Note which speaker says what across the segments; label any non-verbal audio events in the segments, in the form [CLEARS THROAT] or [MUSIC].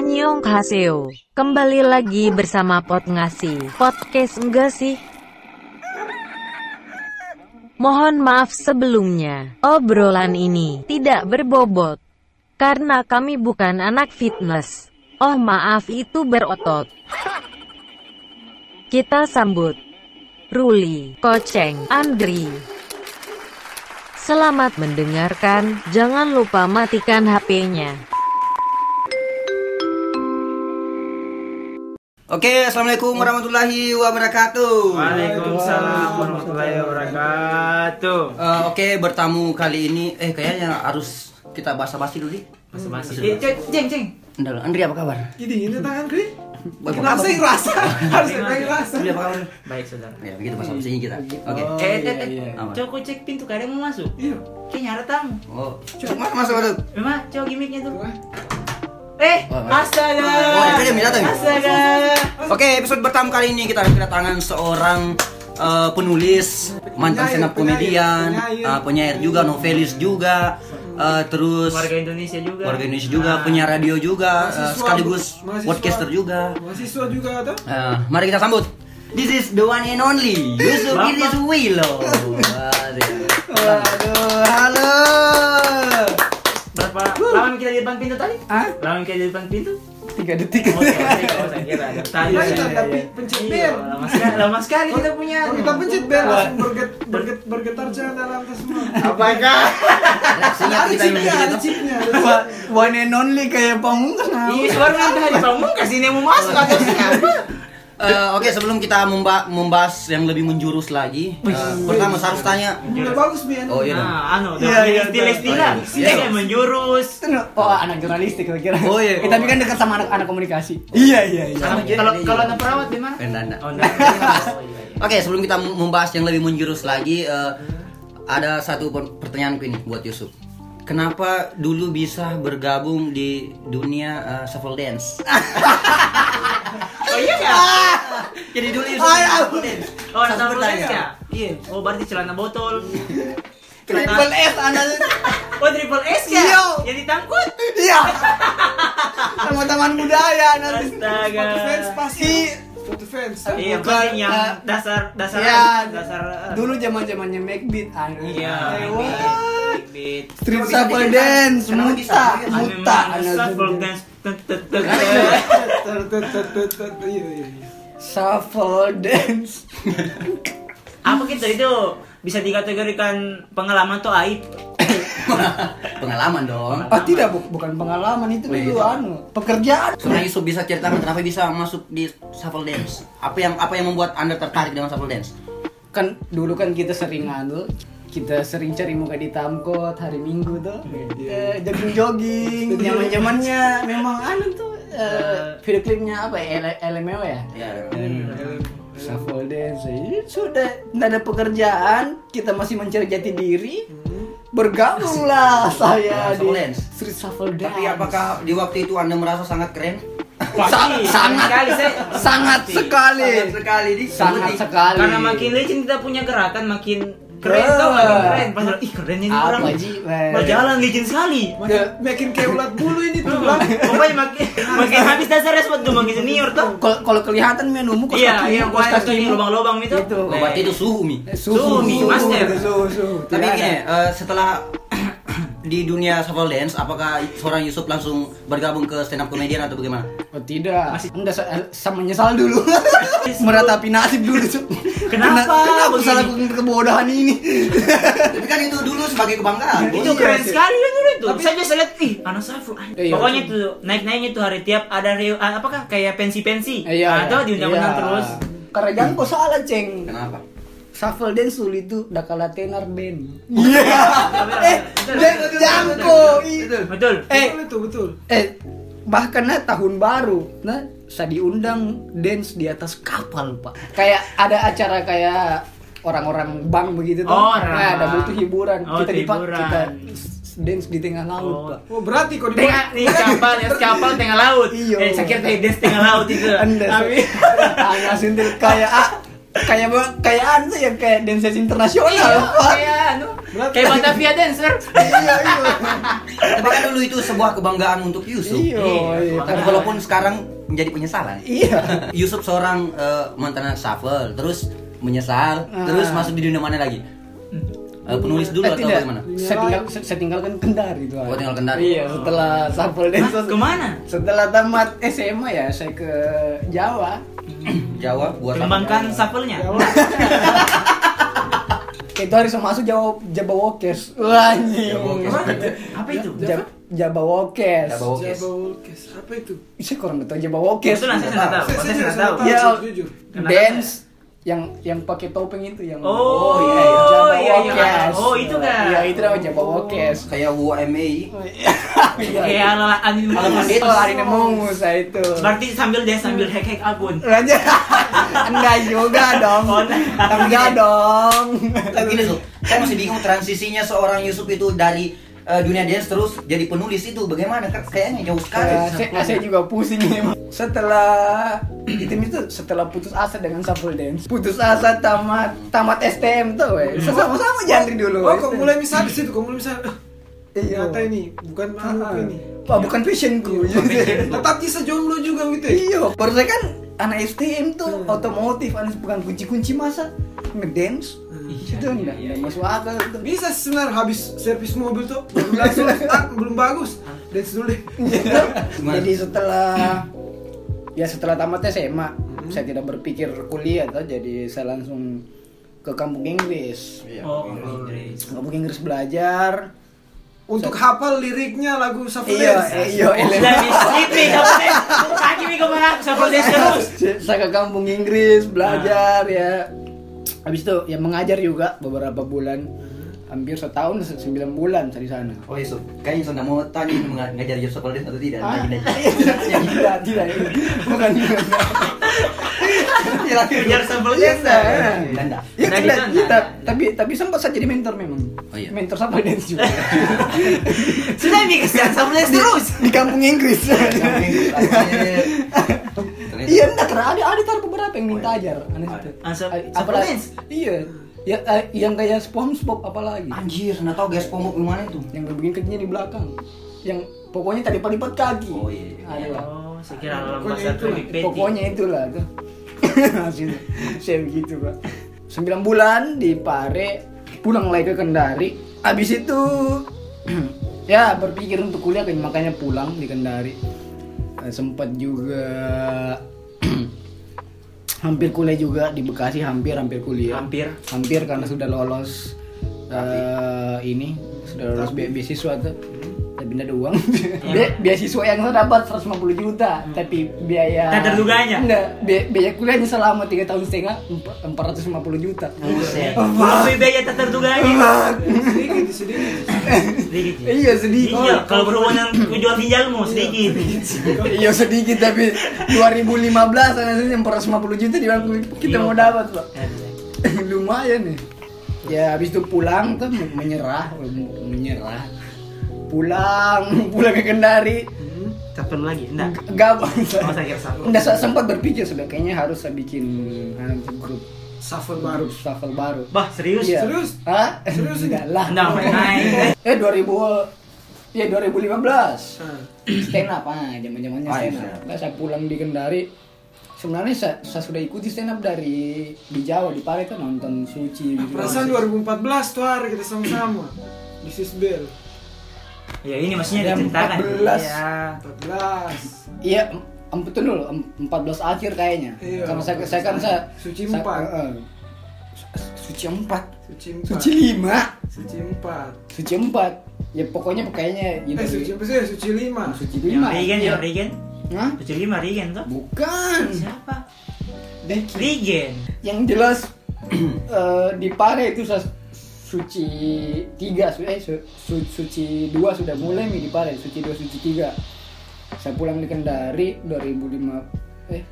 Speaker 1: Annyeonghaseyo. Kembali lagi bersama Pot Ngasih. Podcast enggak sih? Mohon maaf sebelumnya. Obrolan ini tidak berbobot. Karena kami bukan anak fitness. Oh maaf itu berotot. Kita sambut Ruli, Koceng, Andri. Selamat mendengarkan, jangan lupa matikan HP-nya.
Speaker 2: Oke, assalamualaikum warahmatullahi wabarakatuh.
Speaker 3: Waalaikumsalam warahmatullahi wabarakatuh.
Speaker 2: Eh, Oke, bertamu kali ini, eh kayaknya harus kita basa-basi dulu nih.
Speaker 3: Masih-masih. Eh, cek, ceng, ceng.
Speaker 2: Ndal, Andri apa kabar?
Speaker 4: Ini ini tangan Kri.
Speaker 2: Baik,
Speaker 4: Kenapa
Speaker 2: apa
Speaker 4: sih ngerasa? Harus ada yang ngerasa.
Speaker 2: Andri apa kabar?
Speaker 3: Baik, saudara.
Speaker 2: Ya, begitu basa-basinya kita. Oke.
Speaker 4: Oh,
Speaker 3: eh, eh,
Speaker 4: iya,
Speaker 3: eh,
Speaker 4: iya.
Speaker 3: Coba cek pintu, kadang mau masuk.
Speaker 4: Iya.
Speaker 3: Kayaknya ada tamu.
Speaker 2: Oh, mas masuk masuk.
Speaker 3: Memang, coba gimmicknya tuh. Eh, astaga.
Speaker 2: Oh, itu dia, datang.
Speaker 3: Astaga.
Speaker 2: Oke, episode pertama kali ini kita kedatangan seorang eh, penulis, mantan stand up komedian,
Speaker 4: penyair,
Speaker 2: eh, penyair juga, novelis juga, eh, terus
Speaker 3: Warga Indonesia juga.
Speaker 2: warga Indonesia juga,
Speaker 3: Nah.
Speaker 2: penyiar radio juga, sekaligus
Speaker 4: mahasiswa.
Speaker 2: podcaster juga.
Speaker 4: Mahasiswa juga ada.
Speaker 2: Eh, mari kita sambut. This is the one and only Yusuf Wilo. [LAUGHS] Waduh.
Speaker 4: Waduh, halo.
Speaker 3: Berapa lama kita di depan pintu tadi?
Speaker 4: Hah?
Speaker 3: Lama kita di depan pintu?
Speaker 4: Tiga detik.
Speaker 3: Oh, tiga detik. Oh, saya kira ada. Tadi
Speaker 4: Iya, iya, tapi
Speaker 3: iya.
Speaker 4: pencet bel.
Speaker 3: Lama sekali, lama sekali kita punya.
Speaker 4: Kita pencet bel langsung berget, berget, bergetar jangan dalam tas semua.
Speaker 3: Apakah?
Speaker 2: Reaksinya
Speaker 4: Ada chipnya, ada chipnya. ada.
Speaker 5: One and only kayak pamungkas
Speaker 3: Iya, suara nanti hari pamungkas ini mau masuk atau siapa?
Speaker 2: Eh, Oke, sebelum kita memba- membahas yang lebih menjurus lagi, eh, pertama saya harus tanya.
Speaker 4: Udah bagus Bian.
Speaker 2: Oh iya.
Speaker 3: Nah, anu,
Speaker 5: Iya,
Speaker 3: iya,
Speaker 5: iya,
Speaker 3: istilah-istilah.
Speaker 2: iya. Iya.
Speaker 3: Kayak menjurus.
Speaker 5: Oh anak jurnalistik kira-kira.
Speaker 2: Oh, iya.
Speaker 5: Eh, tapi kan dekat sama anak-anak komunikasi. Iya iya iya.
Speaker 2: Aja,
Speaker 3: Kalau kalau anak perawat di mana? Oh. [LAUGHS] Oh, iya, iya.
Speaker 2: Oke, sebelum kita membahas yang lebih menjurus lagi, eh, ada satu per- pertanyaanku ini buat Yusuf. Kenapa dulu bisa bergabung di dunia eh, shuffle dance? [LAUGHS]
Speaker 3: Oh iya ya? [LAUGHS]
Speaker 2: Jadi dulu Yusuf
Speaker 5: Ay,
Speaker 2: shuffle dance.
Speaker 3: Oh, ada
Speaker 2: Satu
Speaker 3: sambal
Speaker 2: pertanyaan.
Speaker 3: ya?
Speaker 2: Iya.
Speaker 3: Oh, berarti celana botol. [LAUGHS]
Speaker 5: Triple S anak.
Speaker 3: Oh, triple S ya?
Speaker 5: Iya.
Speaker 3: Yang ditangkut?
Speaker 5: Iya. Sama taman budaya nanti.
Speaker 3: Astaga.
Speaker 4: Pasti. Sepatu fans.
Speaker 3: Iya,
Speaker 5: Bukan,
Speaker 3: yang
Speaker 5: eh,
Speaker 3: dasar dasar
Speaker 5: Iya.
Speaker 3: dasar eh,
Speaker 5: Dulu zaman zamannya Macbeat. anak.
Speaker 3: Iya. Beat.
Speaker 5: Street shuffle dance, muta,
Speaker 2: Iya,
Speaker 3: Ah,
Speaker 5: muta.
Speaker 3: shuffle dance.
Speaker 4: Iya, iya, iya.
Speaker 5: Shuffle dance.
Speaker 3: Apa kita itu bisa dikategorikan pengalaman atau aib?
Speaker 2: Pengalaman dong.
Speaker 5: Oh tidak, bu- bukan pengalaman itu
Speaker 2: Oh,
Speaker 5: dulu
Speaker 2: gitu.
Speaker 5: anu pekerjaan.
Speaker 2: Sebenarnya Yusuf bisa ceritakan kenapa bisa masuk di shuffle dance? Apa yang apa yang membuat Anda tertarik dengan shuffle dance?
Speaker 5: kan dulu kan kita sering anu kita sering cari muka di Tamkot hari Minggu tuh. Eh, jogging jogging zaman zamannya memang anu tuh eh, video klipnya apa ya? L- LMW ya?
Speaker 2: Ya.
Speaker 5: Shuffle dance eh, sudah tidak ada pekerjaan. Kita masih mencari jati diri. Bergabunglah saya di street shuffle dance.
Speaker 2: Tapi apakah di waktu itu Anda merasa sangat keren?
Speaker 3: Pasti,
Speaker 5: sangat.
Speaker 3: Sekali saya.
Speaker 5: sangat sekali.
Speaker 2: Sangat sekali
Speaker 5: sangat sekali.
Speaker 3: Karena makin licin kita punya gerakan makin keren
Speaker 5: Keren.
Speaker 3: tau makin keren. Pas ih keren ini orang. Berjalan licin sekali.
Speaker 4: Makin, makin kayak ulat bulu ini tuh. Bang.
Speaker 3: Pokoknya makin makin habis dasarnya sebut tuh makin senior tuh.
Speaker 5: kalau kalau kelihatan menumu kos
Speaker 3: Iya,
Speaker 5: kaki
Speaker 3: iya,
Speaker 5: kos
Speaker 3: kaki lubang-lubang itu.
Speaker 5: Itu.
Speaker 2: Oh, berarti itu suhu mi.
Speaker 3: Suhu, Mi, master.
Speaker 5: Suhu, suhu.
Speaker 2: Tapi gini, eh, setelah di dunia shuffle dance, apakah seorang Yusuf langsung bergabung ke stand up comedian atau bagaimana?
Speaker 5: Oh tidak, enggak sa- sama menyesal dulu. [LAUGHS] Meratapi nasib dulu.
Speaker 3: Kenapa
Speaker 5: Kenapa salah kebodohan ini? [LAUGHS]
Speaker 2: Tapi kan itu dulu sebagai kebanggaan.
Speaker 3: itu
Speaker 5: Iya,
Speaker 3: keren sekali kan dulu itu. Saya biasa lihat, ih, anak ah.
Speaker 5: Iya.
Speaker 3: Pokoknya tuh naik-naiknya tuh hari tiap ada reu, ah, apakah kayak pensi-pensi.
Speaker 5: Iya.
Speaker 3: Atau diundang-undang
Speaker 5: Iya.
Speaker 3: terus.
Speaker 5: Karena jangan kau salah, Ceng.
Speaker 2: Kenapa?
Speaker 5: Shuffle dance dulu itu udah kalah tenar band.
Speaker 3: Iya. [LAUGHS]
Speaker 5: Eh, jangan jangko.
Speaker 3: Betul.
Speaker 5: Eh,
Speaker 4: Betul itu, betul.
Speaker 5: eh bahkan nah tahun baru nah saya diundang dance di atas kapal pak kayak ada acara kayak orang-orang bank begitu tuh
Speaker 3: Oh, orang
Speaker 5: nah, ada butuh hiburan
Speaker 3: Oh,
Speaker 5: kita di
Speaker 3: hiburan.
Speaker 5: kita dance di tengah laut
Speaker 3: Oh.
Speaker 5: pak
Speaker 4: Oh, berarti kok di
Speaker 3: Tengah nih kapal, ya kapal tengah laut.
Speaker 5: Iya.
Speaker 3: Eh, sakit teh des tengah laut itu.
Speaker 5: anda
Speaker 3: Tapi [LAUGHS]
Speaker 5: sentil kayak ah kayak kayak anu ya kayak dancers internasional
Speaker 3: Iya, kayak anu, kayak Batavia dancer.
Speaker 5: iya iya
Speaker 2: Tapi kan dulu itu sebuah kebanggaan untuk Yusuf.
Speaker 5: iya iya
Speaker 2: Tapi walaupun sekarang menjadi penyesalan.
Speaker 5: iya
Speaker 2: Yusuf seorang eh, mantan shuffle, terus menyesal,
Speaker 5: Ah.
Speaker 2: terus masuk di dunia mana lagi? Eh, penulis dulu
Speaker 5: Eh,
Speaker 2: atau
Speaker 5: tidak.
Speaker 2: bagaimana?
Speaker 5: Saya tinggal saya tinggalkan Kendari itu.
Speaker 2: Oh, tinggal Kendari.
Speaker 5: Iya, setelah Sapol Dance.
Speaker 3: Hah, ke mana?
Speaker 5: Setelah tamat SMA ya saya ke Jawa.
Speaker 2: Jawa buat apa?
Speaker 3: Kembangkan shuffle-nya. [LAUGHS]
Speaker 5: Itu hari saya masuk Jawa Jawa Walkers. Wah, anjing.
Speaker 2: Jawa Walkers.
Speaker 3: Apa itu?
Speaker 5: Ja- Jawa Walkers.
Speaker 2: Jawa Walkers.
Speaker 4: Jabba Walkers. Apa itu?
Speaker 5: Saya kurang tahu Jawa Walkers.
Speaker 3: Itu nanti saya tahu.
Speaker 4: Saya-
Speaker 3: tahu.
Speaker 5: Ya,
Speaker 4: jujur,
Speaker 5: dance yang yang pakai topeng itu yang
Speaker 3: Oh,
Speaker 2: iya, iya.
Speaker 5: Jawa
Speaker 3: iya, iya.
Speaker 5: Walkers.
Speaker 3: Oh, itu kan.
Speaker 5: Iya, itu namanya Jawa Walkers.
Speaker 2: Kayak WMA.
Speaker 5: Iya.
Speaker 3: Kayak ala
Speaker 2: Mandiri.
Speaker 5: Oh, hari ini mongus saya itu.
Speaker 3: Berarti sambil dia sambil hack-hack akun.
Speaker 5: Raja, [LAUGHS] enggak juga dong.
Speaker 3: Oh, enggak.
Speaker 5: Enggak dong.
Speaker 2: Tapi gini tuh, saya masih bingung transisinya seorang Yusuf itu dari eh, dunia dance terus jadi penulis itu bagaimana? Kan Kayaknya jauh sekali.
Speaker 5: Ya, saya, saya juga pusing. Setelah [CLEARS THROAT] itu itu setelah putus asa dengan Shuffle Dance, putus asa tamat tamat STM tuh, weh. Sama-sama jantri dulu.
Speaker 4: Oh, kok mulai misal di situ, kok mulai misal. ah,
Speaker 5: Iya.
Speaker 4: Ternyata ini bukan
Speaker 5: Ah,
Speaker 4: anu ini.
Speaker 5: Wah, bukan passionku. [LAUGHS]
Speaker 4: Tetap bisa jomblo juga gitu. ya?
Speaker 5: Iya, baru saya kan anak STM tuh otomotif, anak bukan kunci-kunci masa ngedance. Itu enggak, enggak masuk akal tuh.
Speaker 4: Bisa sebenarnya habis servis mobil tuh belum langsung ah, belum bagus. Dance dulu deh.
Speaker 5: Jadi setelah ya setelah tamat SMA, saya tidak berpikir kuliah tuh, jadi saya langsung ke kampung Inggris.
Speaker 2: Iya.
Speaker 3: Oh, Inggris.
Speaker 5: Kampung Inggris belajar.
Speaker 4: Untuk hafal liriknya lagu Shuffle
Speaker 5: Iya,
Speaker 4: Dance.
Speaker 5: eh, iya,
Speaker 3: Sudah
Speaker 5: elemen.
Speaker 3: misi shuffle dance. Kaki minggu mana shuffle dance terus.
Speaker 5: saya ke kampung Inggris belajar ya. Habis itu ya mengajar juga beberapa bulan. Hampir setahun, se- sembilan bulan saya di sana.
Speaker 2: Oh Yusuf, kayaknya sudah mau tanya ini menga- ngajar Yusuf Dance atau tidak?
Speaker 5: Ah,
Speaker 2: Lagi [LAUGHS]
Speaker 5: tidak, tidak, bukan.
Speaker 3: Kejar [LAUGHS] shuffle
Speaker 5: Iya,
Speaker 3: dance.
Speaker 5: nah.
Speaker 2: Danda.
Speaker 5: Ya, tidak, iya,
Speaker 3: nah.
Speaker 5: tapi tapi sempat saya jadi mentor memang.
Speaker 2: Oh, iya.
Speaker 5: Mentor sama [LAUGHS] dance juga.
Speaker 3: Sudah shuffle dance terus.
Speaker 5: di kampung Inggris. Iya, enggak karena ada ada tar beberapa yang minta ajar. Aneh itu.
Speaker 3: Ah,
Speaker 5: Ah, apalagi-? Iya. Ya eh, yang kayak SpongeBob apalagi.
Speaker 2: Anjir, nggak tahu guys pomok gimana itu.
Speaker 5: Yang begini kakinya di belakang. Yang pokoknya tadi lipat kaki.
Speaker 2: Oh, iya.
Speaker 5: Ada lah.
Speaker 3: Oh, saya kira dalam
Speaker 4: Pokoknya itu.
Speaker 5: Pokoknya itulah tuh. [LAUGHS] Saya begitu, Pak. 9 bulan di Pare, pulang lagi ke Kendari. Habis itu [CLEARS THROAT] ya berpikir untuk kuliah kan makanya pulang di Kendari. Eh, sempat juga hampir kuliah juga di Bekasi hampir hampir kuliah.
Speaker 3: Hampir.
Speaker 5: Hampir karena sudah lolos eh, ini sudah lolos be- beasiswa tuh. Tapi tidak ada uang. [LAUGHS] Be- beasiswa yang saya dapat 150 juta, tapi biaya
Speaker 3: Tak terduganya.
Speaker 5: Enggak, bi- biaya kuliahnya selama 3 tahun setengah emp- 450 juta.
Speaker 2: Buset.
Speaker 3: Lebih biaya tak terduganya.
Speaker 4: Sedikit, sedikit.
Speaker 3: Sedikit. ya?
Speaker 5: Iya sedih.
Speaker 3: Ginjal. Kalau berhubungan jual ginjalmu sedikit.
Speaker 5: Iya sedikit tapi 2015 hasilnya 450 juta di kita
Speaker 3: Iya.
Speaker 5: mau dapat, Pak. [LAUGHS] Lumayan nih. Ya habis itu pulang tuh menyerah, menyerah. Pulang, [LAUGHS] pulang ke Kendari.
Speaker 3: Tak perlu lagi, enggak.
Speaker 5: Gak
Speaker 3: Oh, saya kira satu.
Speaker 5: Enggak saya sempat berpikir sudah kayaknya harus saya bikin anu, grup
Speaker 4: Shuffle baru.
Speaker 5: shuffle baru.
Speaker 3: Bah, serius?
Speaker 5: Iya.
Speaker 4: Serius?
Speaker 5: Hah?
Speaker 4: Serius?
Speaker 5: Enggak lah.
Speaker 3: Enggak main-main. [LAUGHS]
Speaker 5: Eh 2000 ya 2015
Speaker 4: Nah,
Speaker 5: stand up ah zaman-zamannya
Speaker 2: Ah,
Speaker 5: stand
Speaker 2: iya,
Speaker 5: up. Nah, saya pulang di Kendari. Sebenarnya saya, saya sudah ikuti stand up dari di Jawa di Pare tuh nonton Suci gitu.
Speaker 4: Perasaan 2014 tuh hari kita sama-sama. This is Bell.
Speaker 3: Ya ini maksudnya
Speaker 5: Ada
Speaker 3: diceritakan.
Speaker 5: 14.
Speaker 3: Iya.
Speaker 4: 14.
Speaker 5: Iya, betul dulu, em- 14 akhir kayaknya.
Speaker 4: Iya,
Speaker 5: Karena saya, saya kan saya
Speaker 4: Suci
Speaker 5: saya-
Speaker 4: empat.
Speaker 5: eh, eh. Suci 4.
Speaker 4: Suci 4.
Speaker 5: Suci 5.
Speaker 4: Suci 4.
Speaker 5: Suci 4. Ya pokoknya kayaknya
Speaker 4: Eh, suci apa sih? Suci 5.
Speaker 5: Suci
Speaker 3: Yang
Speaker 5: 5.
Speaker 3: Regen,
Speaker 5: Iya.
Speaker 3: yang Regen.
Speaker 5: Hah?
Speaker 3: Suci lima Regen tuh.
Speaker 5: Bukan.
Speaker 3: Siapa?
Speaker 5: Deki.
Speaker 3: Regen.
Speaker 5: Yang jelas [CLEARS THROAT] eh, di Pare itu saya suci 3 su eh su- su- suci 2 sudah mulai nih di Pare, suci 2 suci 3. Saya pulang di Kendari 2005 eh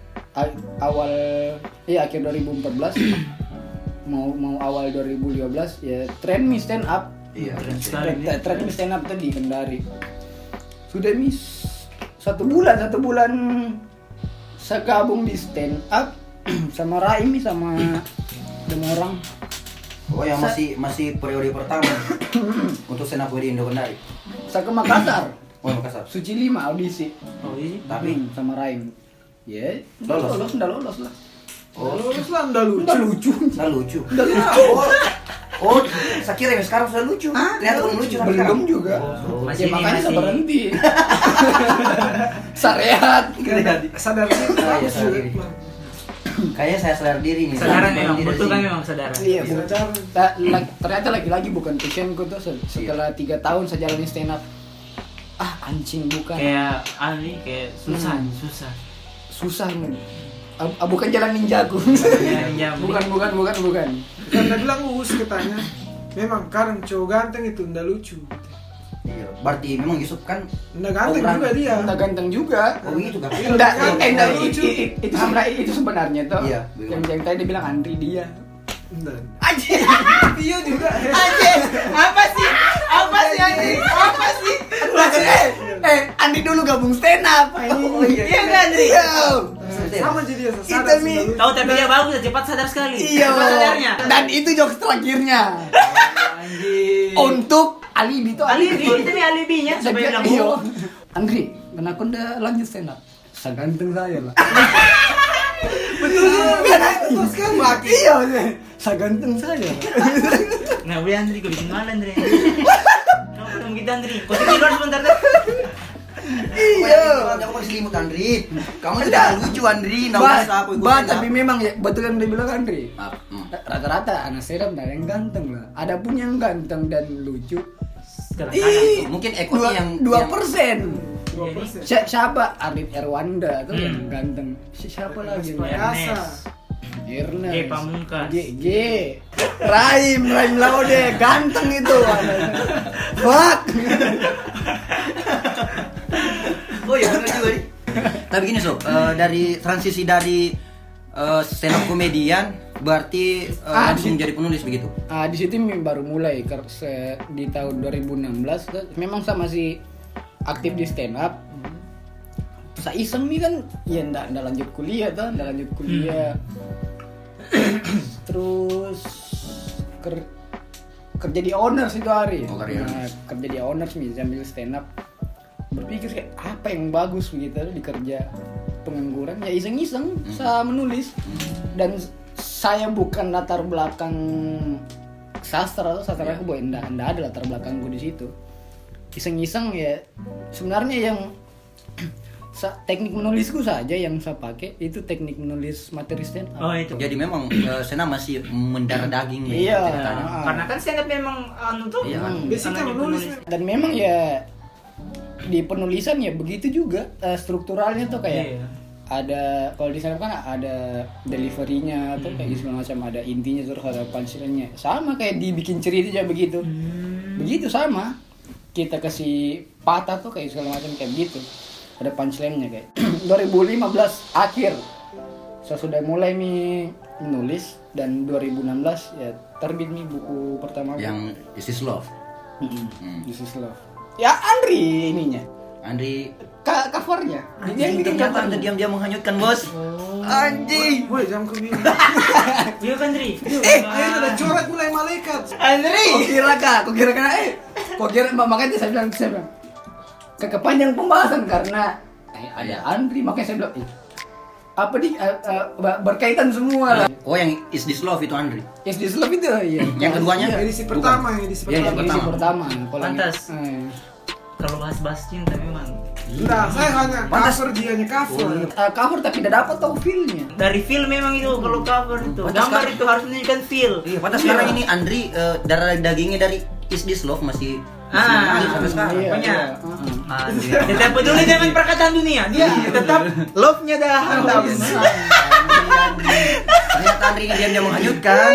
Speaker 5: awal iya akhir 2014 [COUGHS] mau mau awal 2015 ya tren mi stand up.
Speaker 2: Iya.
Speaker 5: Tren- tren mi stand up tuh di Kendari. Sudah mi satu bulan satu bulan saya gabung di stand up. [COUGHS] Sama Raimi sama [COUGHS] sama orang
Speaker 2: Oh yang masih masih periode pertama [COUGHS] untuk senap di Indo Kendari.
Speaker 5: saya ke Makassar [COUGHS]
Speaker 2: Oh Makassar.
Speaker 5: Suci 5 audisi
Speaker 3: Oh iya.
Speaker 2: Tapi
Speaker 5: Hmm, sama Raim ya
Speaker 2: Lolos.
Speaker 5: lolos udah lolos lah
Speaker 2: oh
Speaker 4: Lulus lah udah lucu.
Speaker 5: udah lucu
Speaker 2: nggak [LAUGHS] lucu. Oh, oh, saya kira yang sekarang sudah lucu. Ternyata belum lucu
Speaker 5: belum
Speaker 2: sekarang.
Speaker 5: juga
Speaker 3: Oh,
Speaker 5: ya
Speaker 3: masih ini,
Speaker 5: makanya saya berhenti sarehat
Speaker 4: Sadar
Speaker 2: sadar diri. [CLEARS THROAT] Kayaknya saya sadar diri nih.
Speaker 3: Kesadaran
Speaker 2: Sadar
Speaker 3: memang,
Speaker 2: diri
Speaker 3: betul
Speaker 2: sih.
Speaker 3: kan memang kesadaran.
Speaker 5: Iya. Ta- la- ternyata lagi-lagi bukan passionku tuh se- setelah tiga tahun saya jalani stand up. Ah anjing bukan,
Speaker 3: Kayak ani kayak susah,
Speaker 5: Hmm.
Speaker 3: susah.
Speaker 5: susah men. Ah, ah, bukan jalan ninjaku. [LAUGHS] Bukan bukan bukan bukan.
Speaker 4: Karena bilang uus katanya. Memang kadang cowok ganteng itu ndak lucu.
Speaker 2: Iya, berarti memang Yusuf kan
Speaker 4: Ndak ganteng
Speaker 2: Orang.
Speaker 4: juga dia.
Speaker 5: Entah ganteng juga.
Speaker 2: oh begitu kan?
Speaker 5: Enggak,
Speaker 4: Iya,
Speaker 5: eh, enggak,
Speaker 4: iya,
Speaker 5: itu, itu, sebenarnya itu sebenarnya tuh.
Speaker 2: Iya,
Speaker 5: yang, yang tadi dia bilang Andri dia. Anjing. [LAUGHS]
Speaker 4: Iya juga.
Speaker 5: Anjing. Apa sih? Apa sih Andri? Apa sih? Eh, eh, Andi dulu gabung stand up.
Speaker 2: Oh, iya.
Speaker 5: Iya kan Andri? Iya.
Speaker 4: Sama jadi
Speaker 5: Itu
Speaker 4: sadar.
Speaker 3: Tahu tapi dia bagus, cepat sadar sekali.
Speaker 5: Iya.
Speaker 3: Sadarnya.
Speaker 5: Dan itu jokes terakhirnya.
Speaker 3: Anjir.
Speaker 5: Untuk alibi tuh
Speaker 3: alibi, itu nih alibinya supaya bilang
Speaker 5: Iya.
Speaker 3: oh.
Speaker 5: Andri, kenapa udah lanjut stand up? Seganteng saya lah. [LAUGHS]
Speaker 4: Terus kan mati.
Speaker 5: Iya, seganteng saya.
Speaker 3: Nah, udah Andri, kau bikin malu Andri. Kamu belum gitu Andri. Kau di luar sebentar deh.
Speaker 2: Iya. Kamu mau selimut Andri. Kamu sudah lucu Andri. Usah aku ikut
Speaker 5: ba,
Speaker 2: stand up.
Speaker 5: tapi memang ya betul yang dia bilang Andri.
Speaker 2: Maaf. Hmm.
Speaker 5: Rata-rata anak serap ada yang ganteng lah. Ada pun yang ganteng dan lucu.
Speaker 3: Kadang-kadang.
Speaker 5: Ih,
Speaker 2: Mungkin
Speaker 5: dua,
Speaker 2: ekotnya yang
Speaker 5: dua
Speaker 2: yang-
Speaker 5: persen.
Speaker 4: Dua persen.
Speaker 5: Si- siapa? Arif Erwanda tuh
Speaker 3: Hmm.
Speaker 5: yang ganteng. Si- Siapa lagi?
Speaker 3: Ernest.
Speaker 4: Ernest.
Speaker 5: Ernest.
Speaker 3: G Pamungkas.
Speaker 5: G, G. Raim, Raim Laude, ganteng itu. Fuck.
Speaker 2: Oh iya benar juga nih. Tapi gini sob, eh, dari transisi dari eh, stand up komedian berarti eh,
Speaker 5: Ah,
Speaker 2: langsung
Speaker 5: di-
Speaker 2: jadi penulis begitu.
Speaker 5: Ah, di situ baru mulai di tahun 2016 tuh, memang saya masih aktif di stand up. Saya iseng nih kan, ya ndak ndak lanjut kuliah tuh, ndak lanjut kuliah. Terus ker- kerja di owners itu hari.
Speaker 2: Oh.
Speaker 5: Nah, kerja di owners nih sambil stand up. Berpikir kayak apa yang bagus begitu di kerja pengangguran ya iseng-iseng saya menulis dan saya bukan latar belakang sastra atau sastra aku boy enggak, enggak ada latar belakangku di situ iseng-iseng ya sebenarnya yang [CLEARS THROAT] sa- teknik menulisku saja yang saya pakai itu teknik menulis materi stand up
Speaker 3: Oh, itu.
Speaker 2: Jadi memang senam masih mendarah daging nih
Speaker 5: Iya. Ah.
Speaker 3: Karena kan stand up memang anu tuh.
Speaker 2: Iya kan?
Speaker 5: Hmm.
Speaker 4: Basicnya menulis.
Speaker 3: penulis.
Speaker 5: dan memang ya di penulisan ya begitu juga eh, strukturalnya tuh kayak
Speaker 3: Iya.
Speaker 5: Ada kalau di sana kan ada deliverynya atau kayak segala macam ada intinya terus ada punchline-nya sama kayak dibikin cerita juga begitu begitu sama kita kasih patah tuh kayak segala macam kayak begitu ada punchline-nya kayak [CLEARS THROAT] 2015 akhir saya sudah mulai nih menulis dan 2016 ya terbit nih buku pertama
Speaker 2: Yang This is Love.
Speaker 5: Mm-mm.
Speaker 2: Hmm.
Speaker 5: This is love. Ya Andri ininya.
Speaker 2: Andri
Speaker 5: Ka covernya. Dia yang bikin
Speaker 2: ternyata anda diam-diam menghanyutkan bos. Anjing.
Speaker 4: Woi, jam ke biru.
Speaker 3: Iya kan, Dri?
Speaker 4: Eh, ayo ada coret mulai malaikat.
Speaker 5: Andri. Kok kira kak? Kok kira kena eh? Kok kira makanya saya bilang saya bilang ke kepanjang pembahasan karena eh, ada
Speaker 2: Iya.
Speaker 5: Andri makanya saya bilang eh, apa di eh, ber- berkaitan semua lah.
Speaker 2: Oh yang Is This Love itu Andri.
Speaker 5: Yes, this love itu iya.
Speaker 2: Yang keduanya?
Speaker 5: Iya.
Speaker 4: Edisi pertama, edisi
Speaker 2: Iya,
Speaker 4: pertama.
Speaker 5: Edisi
Speaker 2: pertama.
Speaker 5: pertama. Kalau
Speaker 3: Pantas.
Speaker 5: eh,
Speaker 3: Kalau bahas-bahas cinta memang.
Speaker 4: Nah, saya hanya
Speaker 2: Pantas.
Speaker 4: cover dia hanya cover.
Speaker 5: eh, cover tapi tidak dapat tahu feel-nya.
Speaker 3: Dari film memang itu kalau cover itu.
Speaker 2: Pantas
Speaker 3: Gambar
Speaker 2: kan?
Speaker 3: itu harus menunjukkan feel.
Speaker 2: Iya, padahal sekarang ini Andri eh, darah dagingnya dari Is This Love masih
Speaker 3: Ah,
Speaker 2: sampai sekarang.
Speaker 5: Iya,
Speaker 3: Pokoknya.
Speaker 5: iya.
Speaker 3: Tetap peduli dengan perkataan dunia. Dia tetap love-nya dah hantam.
Speaker 2: Ternyata Andri ini diam-diam menghanyutkan.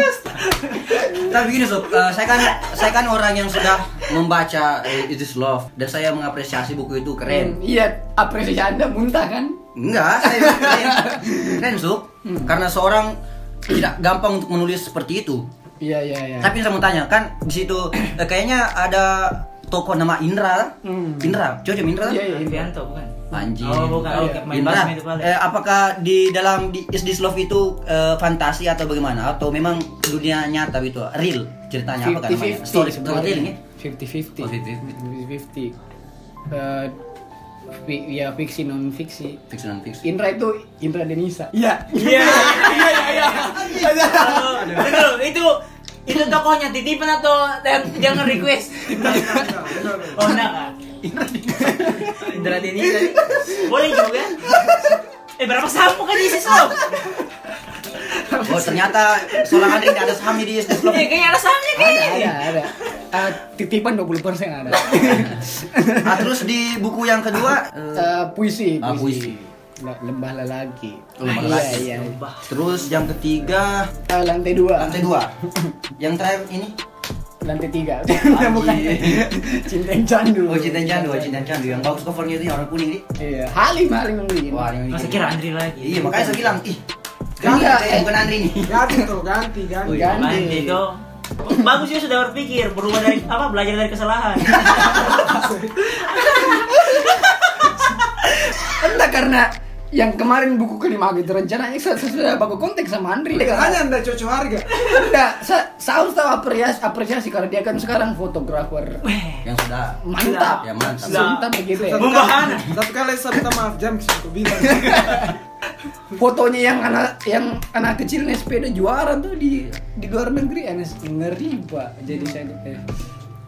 Speaker 2: Tapi gini sob, eh, saya kan saya kan orang yang sudah membaca eh, Is This Love dan saya mengapresiasi buku itu keren.
Speaker 5: Iya, apresiasi Anda muntah kan?
Speaker 2: Enggak, saya keren. [LAUGHS] Keren sob, karena seorang tidak gampang untuk menulis seperti itu.
Speaker 5: Iya, iya, iya.
Speaker 2: Tapi saya mau tanya kan di situ eh, kayaknya ada tokoh nama Indra.
Speaker 5: Hmm.
Speaker 2: Indra, cocok Indra.
Speaker 5: Iya, iya.
Speaker 3: Alfianto bukan?
Speaker 2: Anjing.
Speaker 3: Oh bukan, oh, main itu paling.
Speaker 2: eh, apakah di dalam di Is This Love itu eh, fantasi atau bagaimana? Atau memang dunia nyata itu real ceritanya apa kan namanya?
Speaker 5: 50-50
Speaker 2: Story
Speaker 5: sebenarnya.
Speaker 2: storytelling ya?
Speaker 5: 50-50
Speaker 2: Oh, 50-50.
Speaker 5: 50-50 Eh, fi- ya fiksi non fiksi
Speaker 2: Fiction non fiction.
Speaker 5: Indra itu Indra Denisa
Speaker 3: Iya. Iya. Iya iya iya. [LAUGHS] Betul, itu itu tokohnya titipan atau yang jangan request? [LAUGHS] Oh enggak kak. Indra Denisa. Boleh juga. Eh berapa sampo kan isi sob?
Speaker 2: Oh ternyata seorang Andri nggak ada saham di Is This Love.
Speaker 3: Eh kayaknya ada sahamnya
Speaker 5: ada
Speaker 3: kayaknya.
Speaker 5: ada ada Eh, titipan 20% ada [LAUGHS]
Speaker 2: Ah, terus di buku yang kedua eh,
Speaker 5: Eh, puisi
Speaker 2: Ah, puisi.
Speaker 5: Le- lembah lelaki
Speaker 2: Lembah
Speaker 5: Iya,
Speaker 2: Lelaki.
Speaker 5: iya
Speaker 2: terus yang ketiga
Speaker 5: Eh, lantai dua
Speaker 2: lantai dua. [LAUGHS] yang terakhir ini
Speaker 5: lantai tiga [LAUGHS] bukan cinta yang candu
Speaker 2: Oh Cinta Candu, oh, Cinta Candu yang bagus covernya itu yang warna kuning nih.
Speaker 5: iya Halim Halim yang bikin
Speaker 2: Wah, yang
Speaker 3: Masa kira Andri lagi.
Speaker 2: Iya, makanya saya bilang, ih,
Speaker 5: Enggak,
Speaker 2: ganti
Speaker 5: eh.
Speaker 2: bukan Andri nih. [LAUGHS]
Speaker 4: Ganti tuh, ganti, ganti.
Speaker 2: Oh, iya.
Speaker 5: Ganti.
Speaker 3: Ganti itu. Bagus ya sudah berpikir, berubah dari apa? Belajar dari kesalahan. [LAUGHS]
Speaker 5: Enggak karena yang kemarin buku kelima gitu rencananya saya, saya sudah baku konteks sama Andri.
Speaker 4: Hanya anda cocok harga.
Speaker 5: enggak saya, saya harus tahu apresiasi, apresiasi karena dia kan sekarang fotografer.
Speaker 2: Yang sudah.
Speaker 5: Mantap.
Speaker 2: Ya, mantap.
Speaker 5: mantap begitu ya.
Speaker 4: Satu
Speaker 3: Membahana.
Speaker 4: kali- Satu kali saya minta maaf jam aku bilang. [LAUGHS]
Speaker 5: fotonya yang anak yang anak kecil naik sepeda juara tuh di di luar negeri aneh ngeri pak. Jadi saya eh,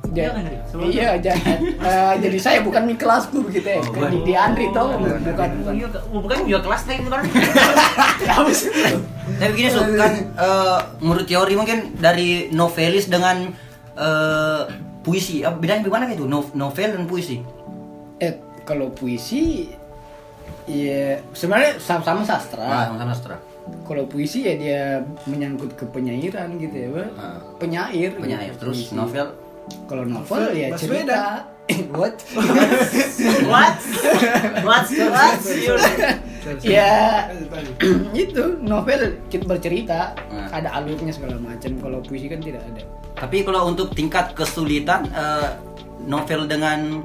Speaker 3: Iya
Speaker 5: ja-
Speaker 3: kan, Andri? Sebelum-
Speaker 5: iya eh, jadi saya bukan di kelasku begitu ya
Speaker 2: Oh,
Speaker 5: di, di Andri tuh bukan bukan
Speaker 3: Iya, oh, bukan juga kelas lain kan? [LAUGHS]
Speaker 2: Tapi begini Sob, kan eh, menurut teori mungkin dari novelis dengan eh, puisi, eh, bedanya bagaimana itu? No- novel dan puisi?
Speaker 5: eh kalau puisi ya sebenarnya sama-sama
Speaker 2: Ah,
Speaker 5: sastra
Speaker 2: sama sastra.
Speaker 5: kalau puisi ya dia menyangkut ke penyairan gitu ya Pak.
Speaker 2: Ah.
Speaker 5: penyair
Speaker 2: Penyair.
Speaker 5: gitu,
Speaker 2: Terus
Speaker 5: puisi.
Speaker 2: novel
Speaker 5: kalau novel
Speaker 4: Novel,
Speaker 5: ya cerita [LAUGHS] [LAUGHS] what
Speaker 3: What? What? What?
Speaker 5: ya [CLEARS THROAT] itu novel kita bercerita
Speaker 2: Hmm.
Speaker 5: ada alurnya segala macam kalau puisi kan tidak ada
Speaker 2: Tapi kalau untuk tingkat kesulitan eh, novel dengan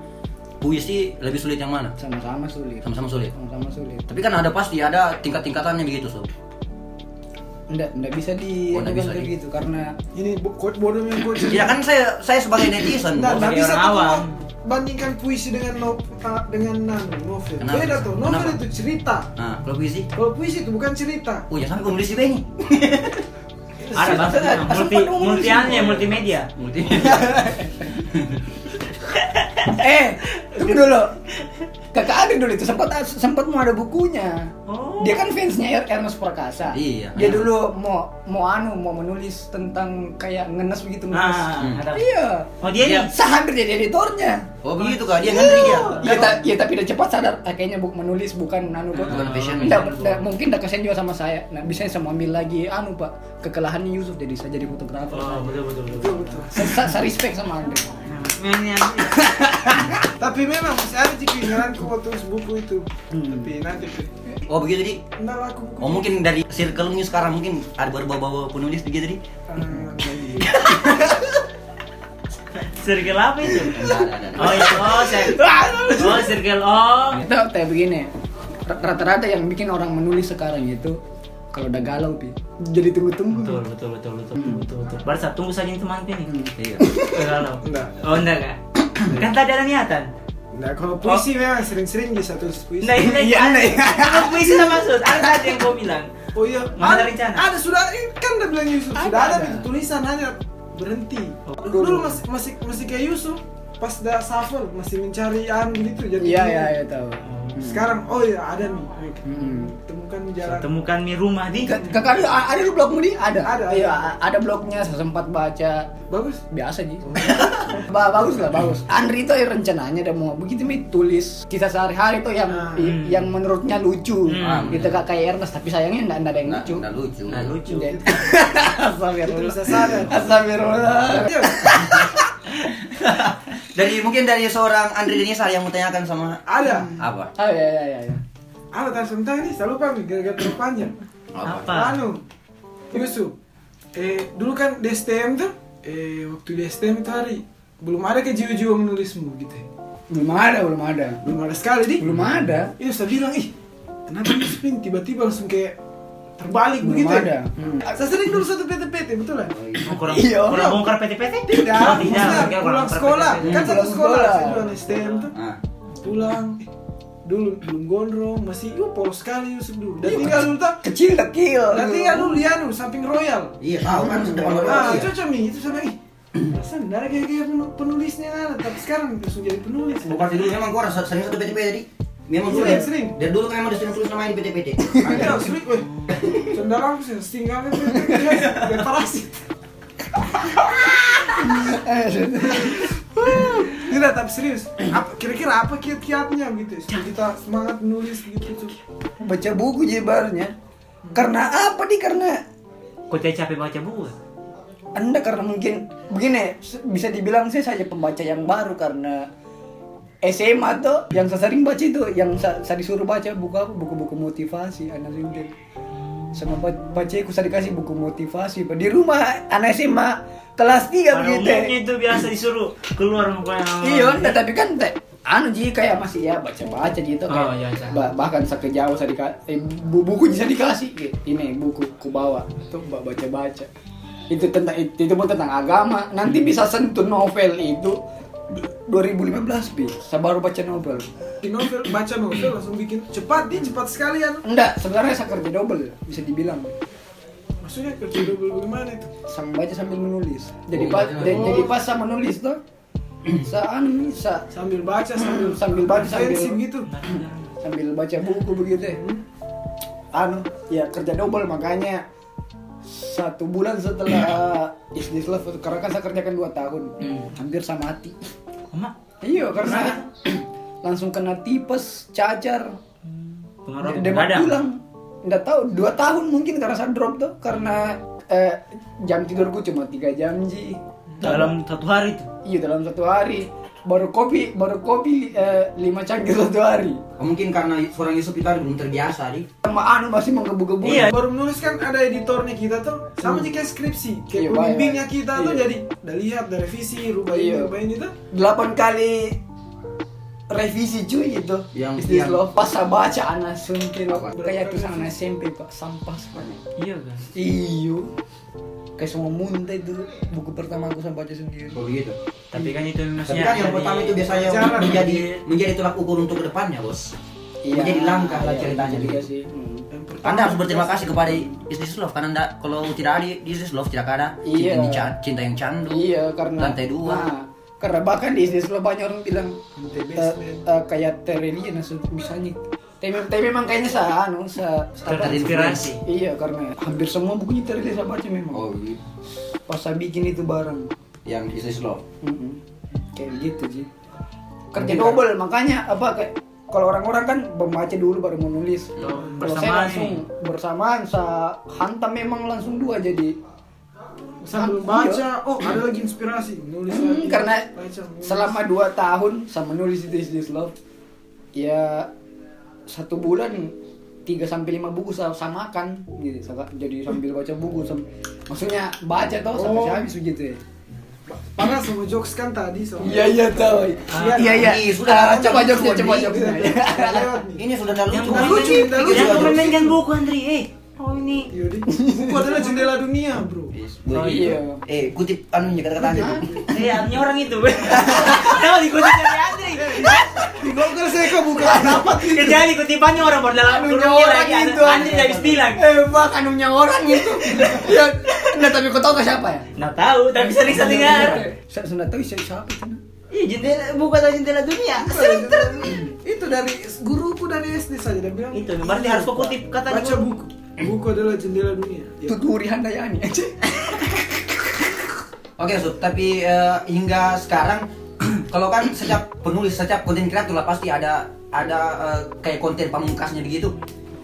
Speaker 2: puisi lebih sulit yang mana?
Speaker 5: sama-sama sulit
Speaker 2: Sama-sama sulit.
Speaker 5: sama-sama sulit
Speaker 2: Tapi kan ada pasti ada tingkat-tingkatannya begitu Sob.
Speaker 5: Enggak enggak bisa di
Speaker 2: Oh, nggak bisa
Speaker 5: kayak
Speaker 2: di-
Speaker 5: gitu karena
Speaker 4: Ini quote bodoh yang quote. [LAUGHS]
Speaker 2: Ya kan saya saya sebagai netizen.
Speaker 4: Nggak,
Speaker 2: Bos.
Speaker 4: nggak
Speaker 3: Sebagai
Speaker 4: bisa
Speaker 3: awam.
Speaker 4: bandingkan puisi dengan no, dengan novel.
Speaker 2: Kenapa?
Speaker 4: Beda tuh. Novel
Speaker 2: Kenapa?
Speaker 4: itu cerita.
Speaker 2: Nah, kalau puisi?
Speaker 4: Kalau puisi itu bukan cerita.
Speaker 2: Oh ya sampai penulis juga ini.
Speaker 3: Ada bahasa
Speaker 5: Sempat-
Speaker 3: multi
Speaker 5: sempat ngomong
Speaker 3: multi
Speaker 5: sih.
Speaker 3: anu multimedia. [LAUGHS] [LAUGHS]
Speaker 5: Eh tunggu dulu. Kakak ada dulu itu sempat sempat mau ada bukunya.
Speaker 3: Oh.
Speaker 5: dia kan fansnya Er- Ernest Prakasa
Speaker 2: Iya.
Speaker 5: dia dulu mau mau anu mau menulis tentang kayak ngenes begitu ngenes.
Speaker 3: Ah, ada.
Speaker 5: iya.
Speaker 3: Oh dia
Speaker 5: saya hampir jadi editornya.
Speaker 2: Oh begitu kak, dia ngantri dia.
Speaker 5: ya, ta- ya tapi udah cepat sadar ah, kayaknya buk menulis bukan anu kok
Speaker 2: Bukan passion.
Speaker 5: Mungkin udah kasihan juga sama saya. Nah bisa saya mau ambil lagi anu pak kekelahannya Yusuf. Jadi saya jadi fotografer.
Speaker 3: Oh betul betul betul.
Speaker 4: Betul, betul.
Speaker 5: saya, respect sama Andre.
Speaker 3: Nah, ini. [LAUGHS]
Speaker 4: Tapi memang masih ada sih keinginanku waktu tulis buku itu.
Speaker 5: Hmm.
Speaker 4: Tapi nanti
Speaker 2: Oh begitu jadi.
Speaker 4: Enggak laku buku.
Speaker 2: Oh mungkin dari circle-nya sekarang mungkin ada berbau-bau penulis begitu jadi.
Speaker 4: Ah, iya.
Speaker 3: Circle apa itu? Oh itu oh circle. [LAUGHS] Oh circle oh.
Speaker 5: Itu kayak begini. Rata-rata yang bikin orang menulis sekarang itu kalau udah galau pi, jadi tunggu-tunggu.
Speaker 3: Betul betul betul betul betul betul. betul. Baru saat tunggu saja ini teman ini.
Speaker 2: Iya. [LAUGHS]
Speaker 3: Kalau.
Speaker 4: Enggak.
Speaker 3: Oh enggak kak. Kan tadi ada niatan.
Speaker 4: Nah, kalau puisi memang sering-sering bisa tulis puisi.
Speaker 3: Nah ini
Speaker 5: Iya,
Speaker 3: ada.
Speaker 5: iya.
Speaker 3: Ada puisi sama maksud. Ada tadi yang kau bilang.
Speaker 4: Oh iya,
Speaker 3: Mana ada
Speaker 4: ada,
Speaker 3: rencana?
Speaker 4: ada sudah kan udah bilang Yusuf
Speaker 5: Ada,
Speaker 4: sudah ada,
Speaker 5: ada.
Speaker 4: tulisan hanya berhenti.
Speaker 3: Oh.
Speaker 4: Dulu masih masih masih kayak Yusuf pas dah shuffle masih mencari anu gitu jadi
Speaker 5: Iya iya iya tahu.
Speaker 4: Sekarang oh iya ada nih.
Speaker 5: Hmm.
Speaker 4: Temukan jalan.
Speaker 3: Temukan mi rumah di.
Speaker 5: Kakak ada ada di blogmu di? Ada.
Speaker 4: Ada, ada.
Speaker 5: Iya, ada blognya saya sempat baca.
Speaker 4: Bagus.
Speaker 5: Biasa sih. [LAUGHS] ba bagus lah, bagus. Andri itu ya rencananya udah mau begitu mi tulis kisah sehari-hari tuh yang
Speaker 4: Ah.
Speaker 5: i- yang menurutnya lucu.
Speaker 3: Hmm.
Speaker 5: Gitu kak kayak Ernest tapi sayangnya enggak, enggak ada yang
Speaker 2: Nah,
Speaker 5: lucu.
Speaker 2: nah, lucu.
Speaker 3: Nah lucu.
Speaker 5: Iya. [LAUGHS] Astagfirullah. Astagfirullah.
Speaker 4: Iya. [LAUGHS]
Speaker 2: Dari mungkin dari seorang Andri Denisa yang mau tanyakan sama
Speaker 4: Ada.
Speaker 2: apa?
Speaker 5: Oh iya iya iya. Iya.
Speaker 4: Ada tapi sebentar ini saya lupa nih gara-gara terlalu panjang.
Speaker 3: Apa?
Speaker 4: Anu, Yusuf. Eh dulu kan di STM tuh, eh waktu di STM itu hari belum ada ke jiwa-jiwa menulismu gitu. ya.
Speaker 5: Belum ada, belum ada.
Speaker 4: Belum ada sekali di.
Speaker 5: Belum ada.
Speaker 4: Itu saya bilang ih kenapa Yusuf ini tiba-tiba langsung kayak terbalik
Speaker 5: Belum
Speaker 4: begitu.
Speaker 5: ada.
Speaker 4: ya?
Speaker 5: Hmm.
Speaker 4: Saya sering dulu satu PT-PT betul lah.
Speaker 3: Oh, kurang
Speaker 5: Iya.
Speaker 3: kurang bongkar PT-PT?
Speaker 4: Tidak,
Speaker 3: Oh, kurang
Speaker 4: pulang sekolah. Kan satu sekolah,
Speaker 5: sekolah.
Speaker 4: saya bilang STM tuh.
Speaker 2: Ah.
Speaker 4: Pulang, dulu belum gondrong, masih yuk polos sekali Yusuf dulu. Dan tinggal dulu tak,
Speaker 5: Kecil kecil.
Speaker 4: dan tinggal dulu di anu samping Royal.
Speaker 2: Iya tahu kan sudah
Speaker 4: Ah,
Speaker 2: iya.
Speaker 4: cocok nih itu sama ih. Perasaan ada kayak penu- penulisnya ada, tapi sekarang langsung jadi penulis.
Speaker 2: Pasti dulu memang gua rasa sering satu PT-PT tadi. Memang dulu
Speaker 4: Sering,
Speaker 2: ya.
Speaker 4: sering.
Speaker 2: Dari dulu kan memang sering tulis nama ini PT-PT.
Speaker 4: Iya, sulit weh. Sendal aku sih tinggal kan biar [LAUGHS] parasit. Tidak, tapi serius. Apa, kira-kira apa kiat-kiatnya gitu? Supaya kita semangat menulis gitu. Cuk.
Speaker 5: Baca buku jebarnya. Karena apa nih? Karena
Speaker 3: Kok capek baca buku?
Speaker 5: Anda karena mungkin begini bisa dibilang saya saja pembaca yang baru karena SMA tuh yang saya sering baca itu yang sa- saya disuruh baca buku apa buku-buku motivasi anak rintin sama baca aku saya dikasih buku motivasi di rumah anak SMA kelas 3
Speaker 3: Pada
Speaker 5: begitu.
Speaker 3: itu biasa disuruh keluar mukanya.
Speaker 5: iya enggak tapi kan teh anu ji kayak masih ya baca-baca gitu kayak
Speaker 3: Oh, iya, iya.
Speaker 5: ba- bahkan ke jauh saya dikasih eh, bu- buku bisa dikasih. Gitu. ini buku ku bawa. Tuh ba- baca-baca. Itu tentang itu, itu pun tentang agama. Nanti bisa sentuh novel itu 2015 bi saya baru baca novel
Speaker 4: Di novel, baca novel langsung bikin cepat dia cepat sekali anu.
Speaker 5: enggak sebenarnya saya kerja double bisa dibilang
Speaker 4: Maksudnya kerja double bagaimana itu?
Speaker 5: sama baca sambil menulis jadi
Speaker 2: Oh,
Speaker 5: pas
Speaker 2: baca.
Speaker 5: jadi, jadi pas saya menulis tuh saya anu saya
Speaker 4: Sambil baca sambil
Speaker 5: Sambil baca, sambil-
Speaker 4: gitu.
Speaker 5: sambil baca buku begitu ya. anu ya kerja double makanya satu bulan setelah [COUGHS] is this love karena kan saya kerjakan dua tahun hampir sama mati
Speaker 3: Emak,
Speaker 5: iya karena [CLEARS THROAT] langsung kena tipes cacar.
Speaker 3: Pengaruh radang.
Speaker 5: pulang nggak tahu dua tahun mungkin karena saya drop tuh karena eh, jam tidurku cuma tiga jam ji.
Speaker 3: Dalam satu hari itu.
Speaker 5: iya dalam satu hari baru kopi baru kopi eh, lima cangkir satu hari
Speaker 2: Oh, mungkin karena seorang Yusuf itu belum terbiasa di.
Speaker 5: sama anu masih menggebu-gebu
Speaker 3: Iya.
Speaker 4: Baru menulis kan ada editornya kita tuh sama aja kayak skripsi. Kayak
Speaker 5: Iya,
Speaker 4: pembimbingnya kita tuh
Speaker 5: Iya.
Speaker 4: jadi udah lihat, udah revisi, rubah ini,
Speaker 5: Iya.
Speaker 4: rubah ini tuh.
Speaker 5: delapan kali revisi cuy itu
Speaker 2: Yang-
Speaker 5: Is this
Speaker 2: yang-
Speaker 5: love pas saya baca anak suntil
Speaker 2: Apa?
Speaker 5: kayak tuh anak SMP pak sampah sekali
Speaker 3: Iya kan.
Speaker 5: iyo kayak semua muntah itu buku pertama aku saya baca sendiri
Speaker 2: Oh gitu.
Speaker 3: Tapi kan itu
Speaker 2: Tapi
Speaker 3: maksudnya
Speaker 2: kan yang pertama itu biasanya
Speaker 4: Jarang.
Speaker 2: menjadi menjadi tolak ukur untuk ke depannya bos. Menjadi langkah lah ceritanya
Speaker 5: juga
Speaker 2: begitu.
Speaker 5: sih Hmm.
Speaker 2: Anda harus berterima kasih kepada Is This Love karena anda, kalau tidak ada Is This Love tidak ada cinta,
Speaker 5: Iya.
Speaker 2: cinta yang candu.
Speaker 5: iya karena
Speaker 2: Lantai dua.
Speaker 5: Nah, karena bahkan di Is this love banyak orang bilang
Speaker 4: Lantai
Speaker 5: eh,
Speaker 4: basement.
Speaker 5: eh, kayak Terelia langsung misalnya tapi, tapi memang kayaknya saya anu apa,
Speaker 3: Terinspirasi.
Speaker 5: iya karena hampir semua bukunya Terelia saya baca memang
Speaker 2: Oh gitu.
Speaker 5: pas saya bikin itu bareng
Speaker 2: Yang Is This Love.
Speaker 5: Mm-mm. kayak gitu sih kerja
Speaker 2: Mungkin
Speaker 5: double makanya apa kayak kalau orang-orang kan membaca dulu baru menulis kalau saya
Speaker 3: bersamaan
Speaker 5: langsung bersamaan saya hantam memang langsung dua jadi
Speaker 4: sambil
Speaker 5: Iya.
Speaker 4: baca, oh ada lagi inspirasi, nulis
Speaker 5: Hmm,
Speaker 4: lagi.
Speaker 5: karena
Speaker 4: baca, nulis.
Speaker 5: selama dua tahun saya menulis itu Is This Love ya satu bulan 3 sampai 5 buku saya samakan gitu jadi sambil baca buku sam- maksudnya baca toh sampai
Speaker 4: Oh.
Speaker 5: habis begitu ya
Speaker 4: Panas sama jokes kan tadi so.
Speaker 5: iya iya tahu
Speaker 4: Ah,
Speaker 5: iya iya
Speaker 2: ini sudah
Speaker 5: Ah, coba jokesnya coba jokesnya.
Speaker 2: Ini sudah lucu.
Speaker 3: Yang
Speaker 4: lucu, lucu.
Speaker 3: Yang komenkan buku Andri, eh. Oh ini.
Speaker 4: Yaudah. Buku adalah jendela dunia, bro.
Speaker 2: Oh,
Speaker 5: iya.
Speaker 2: Eh kutip anunya kata-katanya.
Speaker 3: Iya, artinya orang itu. Kenapa dikutip dari Andri?
Speaker 4: Di Google saya kok buka dapat
Speaker 3: Kecuali kutipannya orang berdalam
Speaker 5: Anunya
Speaker 3: kurungnya
Speaker 5: orang
Speaker 3: lagi.
Speaker 5: itu
Speaker 3: Andri habis bilang.
Speaker 5: eh bak anunya orang itu ya enggak tapi kau tahu ke siapa ya
Speaker 3: Nggak tahu, tapi sering saya dengar.
Speaker 5: saya sudah tahu siapa itu
Speaker 3: Iya, jendela buku atau jendela dunia.
Speaker 4: Itu dari guruku dari SD saja dia bilang.
Speaker 3: Itu, berarti harus kau kutip kata
Speaker 4: Baca buku. Buku adalah jendela dunia. Ya.
Speaker 5: tuturi handayani aja [LAUGHS]
Speaker 2: Oke, Sud, tapi eh, hingga sekarang [CLEARS THROAT] kalau kan setiap penulis, setiap konten kreator lah pasti ada ada eh, kayak konten pamungkasnya begitu.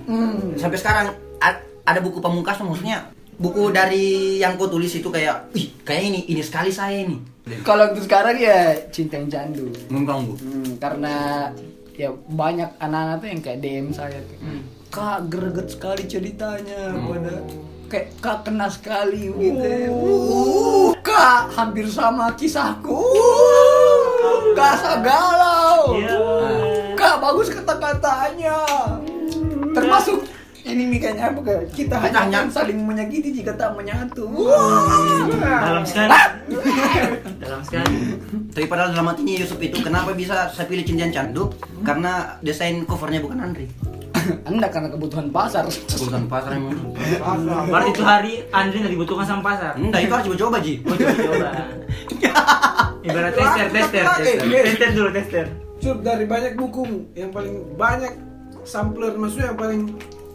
Speaker 5: hmm.
Speaker 2: Sampai sekarang ada buku pamungkas maksudnya buku dari yang kau tulis itu kayak, ih, kayak ini, ini sekali saya ini.
Speaker 5: kalau untuk sekarang ya cinta yang candu
Speaker 2: Mengganggu.
Speaker 5: Hmm, karena ya banyak anak-anak tuh yang kayak DM saya tuh. Kak greget sekali ceritanya pada kayak kak kena sekali gitu uh, kak hampir sama kisahku uh, kak galau
Speaker 3: Iya.
Speaker 5: kak bagus kata-katanya termasuk ini nih kayaknya apa kayak kita hanya akan saling menyakiti jika tak menyatu Wah.
Speaker 3: Dalam sekali. Dalam sekali.
Speaker 2: Tapi padahal dalam hatinya Yusuf itu kenapa bisa saya pilih Cindian Candu? Karena desain covernya bukan Andri. [LAUGHS]
Speaker 5: anda karena kebutuhan pasar
Speaker 2: Kebutuhan pasar emang.
Speaker 3: Berarti itu hari Andri nggak dibutuhkan sama pasar.
Speaker 2: Enggak, itu harus coba-coba Ji.
Speaker 3: Oh, coba coba. [LAUGHS] Ibarat tester, tester, tester. Tester dulu, tester.
Speaker 4: Cup dari banyak buku yang paling banyak sampler maksudnya yang paling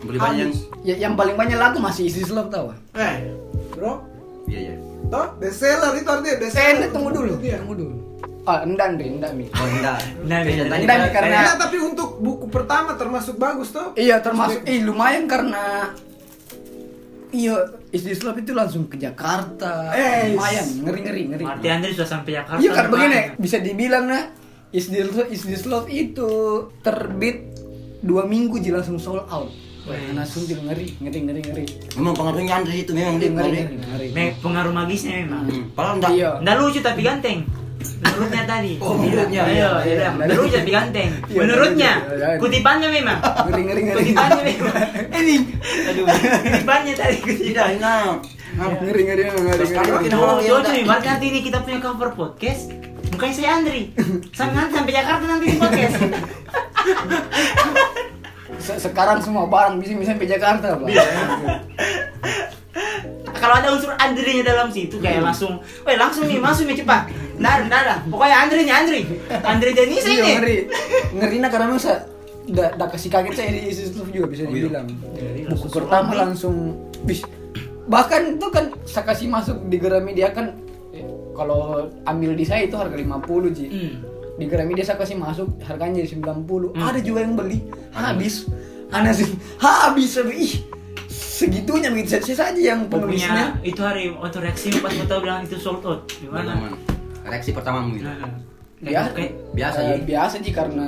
Speaker 2: Beli banyak.
Speaker 5: ya, yang paling banyak lagu masih isi love tau
Speaker 4: Eh, bro,
Speaker 2: Iya, iya.
Speaker 4: toh best seller itu artinya best
Speaker 5: eh tunggu dulu
Speaker 4: Iya.
Speaker 5: tunggu dulu ah enggak Andre enggak mi
Speaker 2: Oh, enggak.
Speaker 3: Nah, enggak,
Speaker 2: tanya
Speaker 5: enggak,
Speaker 2: kayak-
Speaker 5: karena-
Speaker 4: Iya, tapi untuk buku pertama termasuk bagus toh.
Speaker 5: Iya termasuk, ih lumayan karena Iya, Is This Love itu langsung ke Jakarta
Speaker 4: Eh,
Speaker 5: Lumayan, ngeri-ngeri, ngeri
Speaker 3: Berarti Andri sudah sampai Jakarta.
Speaker 5: Iya kan begini, bisa dibilang nah Is This, Love, itu terbit dua minggu ji langsung sold out Wah, langsung jadi ngeri, ngeri, ngeri, ngeri
Speaker 2: Memang pengaruhnya Andri itu memang
Speaker 5: Ngeri, ngeri,
Speaker 2: ngeri.
Speaker 5: ngeri, ngeri.
Speaker 3: Pengaruh magisnya memang.
Speaker 2: Hmm, Padahal enggak.
Speaker 5: Iya
Speaker 3: Nggak lucu tapi ganteng. Menurutnya tadi.
Speaker 2: Oh, menurutnya.
Speaker 3: Iya. Nggak lucu tapi ganteng.
Speaker 5: Iya,
Speaker 3: Menurutnya. Kutipannya memang.
Speaker 5: Ngeri, ngeri, ngeri
Speaker 3: Kutipannya memang. [LAUGHS] Ini. Aduh. Kutipannya tadi kutipan.
Speaker 2: enggak.
Speaker 5: Ngeri, ngeri, ngeri,
Speaker 2: yang
Speaker 3: tuh,
Speaker 2: udah-
Speaker 3: nih, berarti nanti ini kita punya cover podcast. Mukanya saya Andri. [LAUGHS] Sampai nanti sampai Jakarta nanti di podcast. [LAUGHS]
Speaker 5: Se- Sekarang semua barang bisa bisa sampai Jakarta Pak
Speaker 3: Kalau ada unsur Andrinya dalam situ kayak langsung, weh langsung nih masuk nih cepat. Nah, nah, nah. Pokoknya Andri nih Andri. Andri Denisa
Speaker 5: Iya,
Speaker 3: ini.
Speaker 5: ngeri Ngeri nah karena masa da, da kasih kaget saya di Love juga bisa
Speaker 2: Oh, iya.
Speaker 5: dibilang
Speaker 3: Iya,
Speaker 5: buku pertama langsung bis bahkan itu kan saya kasih masuk di Gramedia kan eh, kalau ambil di saya itu harga 50 ji
Speaker 3: Hmm.
Speaker 5: di Gramedia saya kasih masuk harganya jadi 90
Speaker 3: Hmm.
Speaker 5: ada juga yang beli habis aneh sih habis ih segitunya begitu saya saja yang penulisnya
Speaker 3: itu hari waktu reaksi pas mau tahu bilang itu sold out. Gimana?
Speaker 2: Reaksi pertamamu itu.
Speaker 3: Nah,
Speaker 5: biasa
Speaker 3: kayak
Speaker 2: Biasa Ji.
Speaker 5: biasa sih karena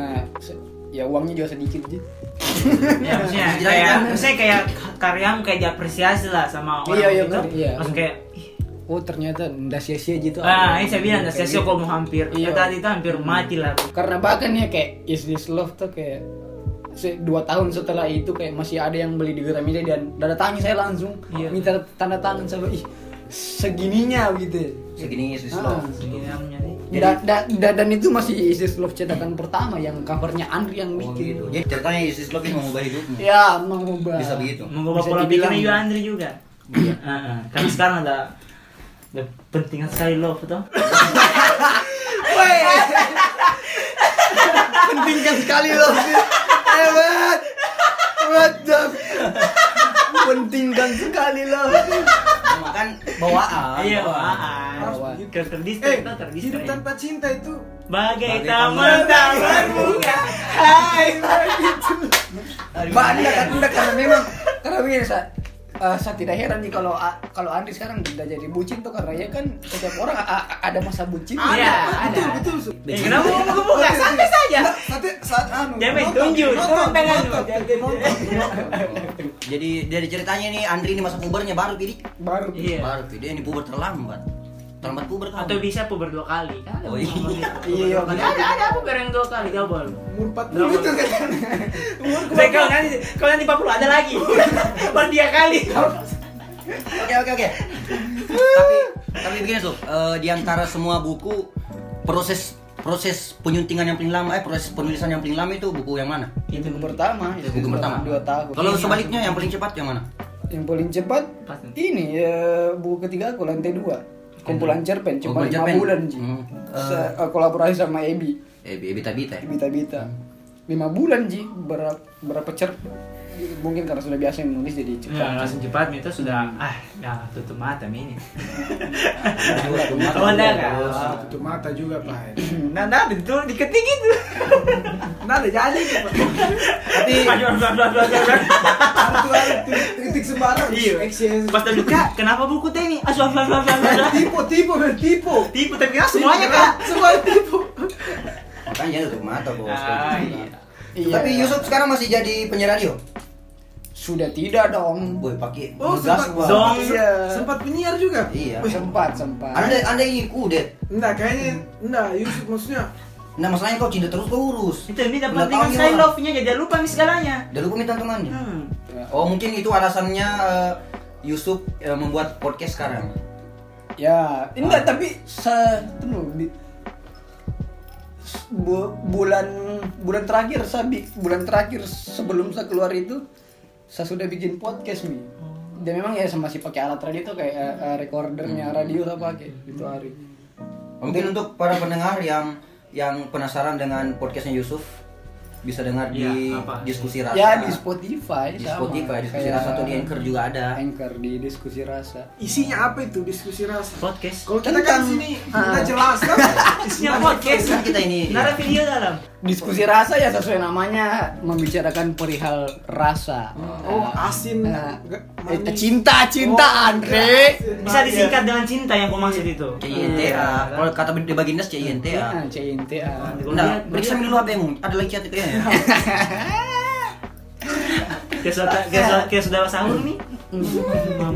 Speaker 5: ya uangnya juga sedikit sih
Speaker 3: ya maksudnya kayak maksudnya kayak karyamu kayak diapresiasi lah sama orang
Speaker 5: Iya, iya,
Speaker 3: itu.
Speaker 5: benar, iya.
Speaker 3: Langsung kayak ih,
Speaker 5: oh ternyata ndak sia-sia gitu
Speaker 3: ah ini saya bilang
Speaker 5: Kayak
Speaker 3: sia-sia
Speaker 5: gitu.
Speaker 3: kok mau hampir.
Speaker 5: Iya.
Speaker 3: Ya, tadi itu hampir mati lah.
Speaker 5: karena bahkan ya kayak Is This Love tuh kayak se- dua tahun setelah itu kayak masih ada yang beli di Gramedia dan tangi saya langsung
Speaker 3: Iya.
Speaker 5: minta tanda tangan sama ih segininya gitu
Speaker 2: Segini Yesus
Speaker 5: Ah.
Speaker 2: Love.
Speaker 3: Nih.
Speaker 5: Da- da- da- dan itu masih Is This Love cetakan pertama yang covernya Andri yang
Speaker 2: Oh,
Speaker 5: bikin
Speaker 2: gitu. Jadi ceritanya Yesus Love ini mengubah hidupmu.
Speaker 5: ya mengubah
Speaker 2: Bisa begitu.
Speaker 3: Mengubah
Speaker 5: Bisa
Speaker 3: pola pikirnya juga Andri juga. Iya. Karena sekarang ada ada penting sekali love tuh.
Speaker 5: pentingkan sekali loh hebat hebat pentingkan sekali loh
Speaker 2: Makan bawaan. [LAUGHS]
Speaker 3: Iya,
Speaker 2: bawaan.
Speaker 5: Bawaan.
Speaker 3: Ke
Speaker 4: Eh,
Speaker 3: terdistrik tuh
Speaker 4: hidup
Speaker 3: terdistrik.
Speaker 4: tanpa cinta itu
Speaker 3: Bagai
Speaker 2: Bagai
Speaker 3: taman-taman bunga. Hai.
Speaker 5: Mbak Anda kan Anda karena memang karena begini sa, eh, saya tidak heran nih kalau a- kalau Andri sekarang tidak jadi bucin tuh karena ya kan setiap orang a- ada masa bucin.
Speaker 3: Iya,
Speaker 4: betul
Speaker 3: ada.
Speaker 4: betul Su.
Speaker 3: Eh, kenapa mau buka? Santai saja.
Speaker 4: Nanti saat anu
Speaker 3: Jangan tunjuk, turun tangan lu.
Speaker 2: Jadi dari ceritanya nih Andri ini masa pubernya baru Pidi.
Speaker 5: Baru.
Speaker 3: Iya.
Speaker 2: Baru Pidi ini puber terlambat. Terlambat puber kamu.
Speaker 3: Atau bisa puber dua kali. Kan ada
Speaker 2: Oh, iya.
Speaker 5: Iya, iya,
Speaker 3: Ada,
Speaker 5: iya.
Speaker 3: ada, ada puber yang dua kali double.
Speaker 4: Umur 40 itu kan. Umur
Speaker 3: Saya kalau nanti kalau nanti 40 ada lagi. [LAUGHS] Baru dia kali.
Speaker 2: Oke oke oke. tapi tapi begini sob, eh, di antara semua buku proses proses penyuntingan yang paling lama, eh proses penulisan yang paling lama itu buku yang mana?
Speaker 5: Itu buku pertama.
Speaker 2: Itu buku pertama.
Speaker 5: Dua tahun.
Speaker 2: Kalau sebaliknya yang paling cepat yang mana?
Speaker 5: Yang paling cepat ini ya buku ketiga aku lantai dua. Kumpulan cerpen cuma lima bulan sih.
Speaker 2: Hmm.
Speaker 5: Eh, kolaborasi sama Ebi.
Speaker 2: Eh, Bita Bita ya.
Speaker 5: Bita Bita. Lima bulan sih berapa berapa cerpen mungkin karena sudah biasa menulis jadi cepat.
Speaker 3: Ya, langsung cepat itu sudah ah ya tutup mata ini. [LAUGHS]
Speaker 5: Tutup
Speaker 3: Oh, enggak kan?
Speaker 4: tutup mata juga Pak. [CLEARS THROAT]
Speaker 3: Nah, nah, itu diketik [LAUGHS] gitu.
Speaker 4: Nah, ada jadi.
Speaker 2: Tapi [LAUGHS]
Speaker 4: titik- sembarang.
Speaker 3: Iya.
Speaker 4: Action.
Speaker 3: Pas tadi kak, kenapa buku teh ini? Aduh.
Speaker 4: Tipu, tipu, men, tipu.
Speaker 3: Tipu tapi kan semuanya kak.
Speaker 4: Semua tipu.
Speaker 2: makanya tutup mata bos.
Speaker 3: Ah, iya.
Speaker 5: Iya.
Speaker 2: Tapi Yusuf sekarang masih jadi penyiar radio.
Speaker 5: Sudah tidak dong.
Speaker 2: Boy pakai
Speaker 4: Oh,
Speaker 2: ngegas
Speaker 4: sempat.
Speaker 3: Dong.
Speaker 5: Iya.
Speaker 4: sempat penyiar juga.
Speaker 2: Iya.
Speaker 4: Wih,
Speaker 5: Sempat, sempat.
Speaker 2: Anda anda ini kudet.
Speaker 4: enggak kayaknya enggak Yusuf maksudnya
Speaker 2: Nah masalahnya kau cinta terus kau urus.
Speaker 3: Itu ini
Speaker 2: Udah
Speaker 3: dapat dengan
Speaker 2: nih
Speaker 3: saya love-nya jadi lupa nih segalanya.
Speaker 2: Dan lupa minta temannya.
Speaker 3: Hmm.
Speaker 2: Oh mungkin itu alasannya eh, Yusuf eh, membuat podcast sekarang.
Speaker 5: Ya, enggak tapi se tunggu di bu- bulan bulan terakhir saya bulan terakhir sebelum saya keluar itu saya sudah bikin podcast mi. Dan memang ya masih pakai alat radio itu kayak eh, recordernya radio saya pakai itu hari.
Speaker 2: Mungkin untuk para pendengar yang yang penasaran dengan podcastnya Yusuf bisa dengar di
Speaker 3: Iya, apa?
Speaker 2: diskusi rasa.
Speaker 5: Ya di Spotify
Speaker 2: Di
Speaker 5: sama.
Speaker 2: Spotify, diskusi
Speaker 5: Kayak
Speaker 2: rasa atau di Anchor juga ada.
Speaker 5: Anchor di diskusi rasa.
Speaker 4: isinya apa itu diskusi rasa.
Speaker 3: Podcast.
Speaker 4: Kalau kita kan di sini
Speaker 5: Ah.
Speaker 4: kita jelas kan. [LAUGHS]
Speaker 3: Isinya podcast.
Speaker 2: Kan kita ini.
Speaker 3: Nara video dalam.
Speaker 5: Diskusi rasa ya sesuai namanya membicarakan perihal rasa.
Speaker 4: Oh, asin.
Speaker 5: Nah,
Speaker 4: Nggak-
Speaker 5: eh,
Speaker 4: manis.
Speaker 5: cinta, cinta
Speaker 4: Oh,
Speaker 5: Andre.
Speaker 4: asin.
Speaker 3: Bisa disingkat dengan cinta yang kau maksud itu.
Speaker 2: CINTA. Kalau kata di bagian das CINTA.
Speaker 5: Ah, cinta.
Speaker 2: Nah, periksa dulu HP-mu. Ada lagi chat kayaknya.
Speaker 3: Kayak kayak sudah- kayak sudah sahur nih.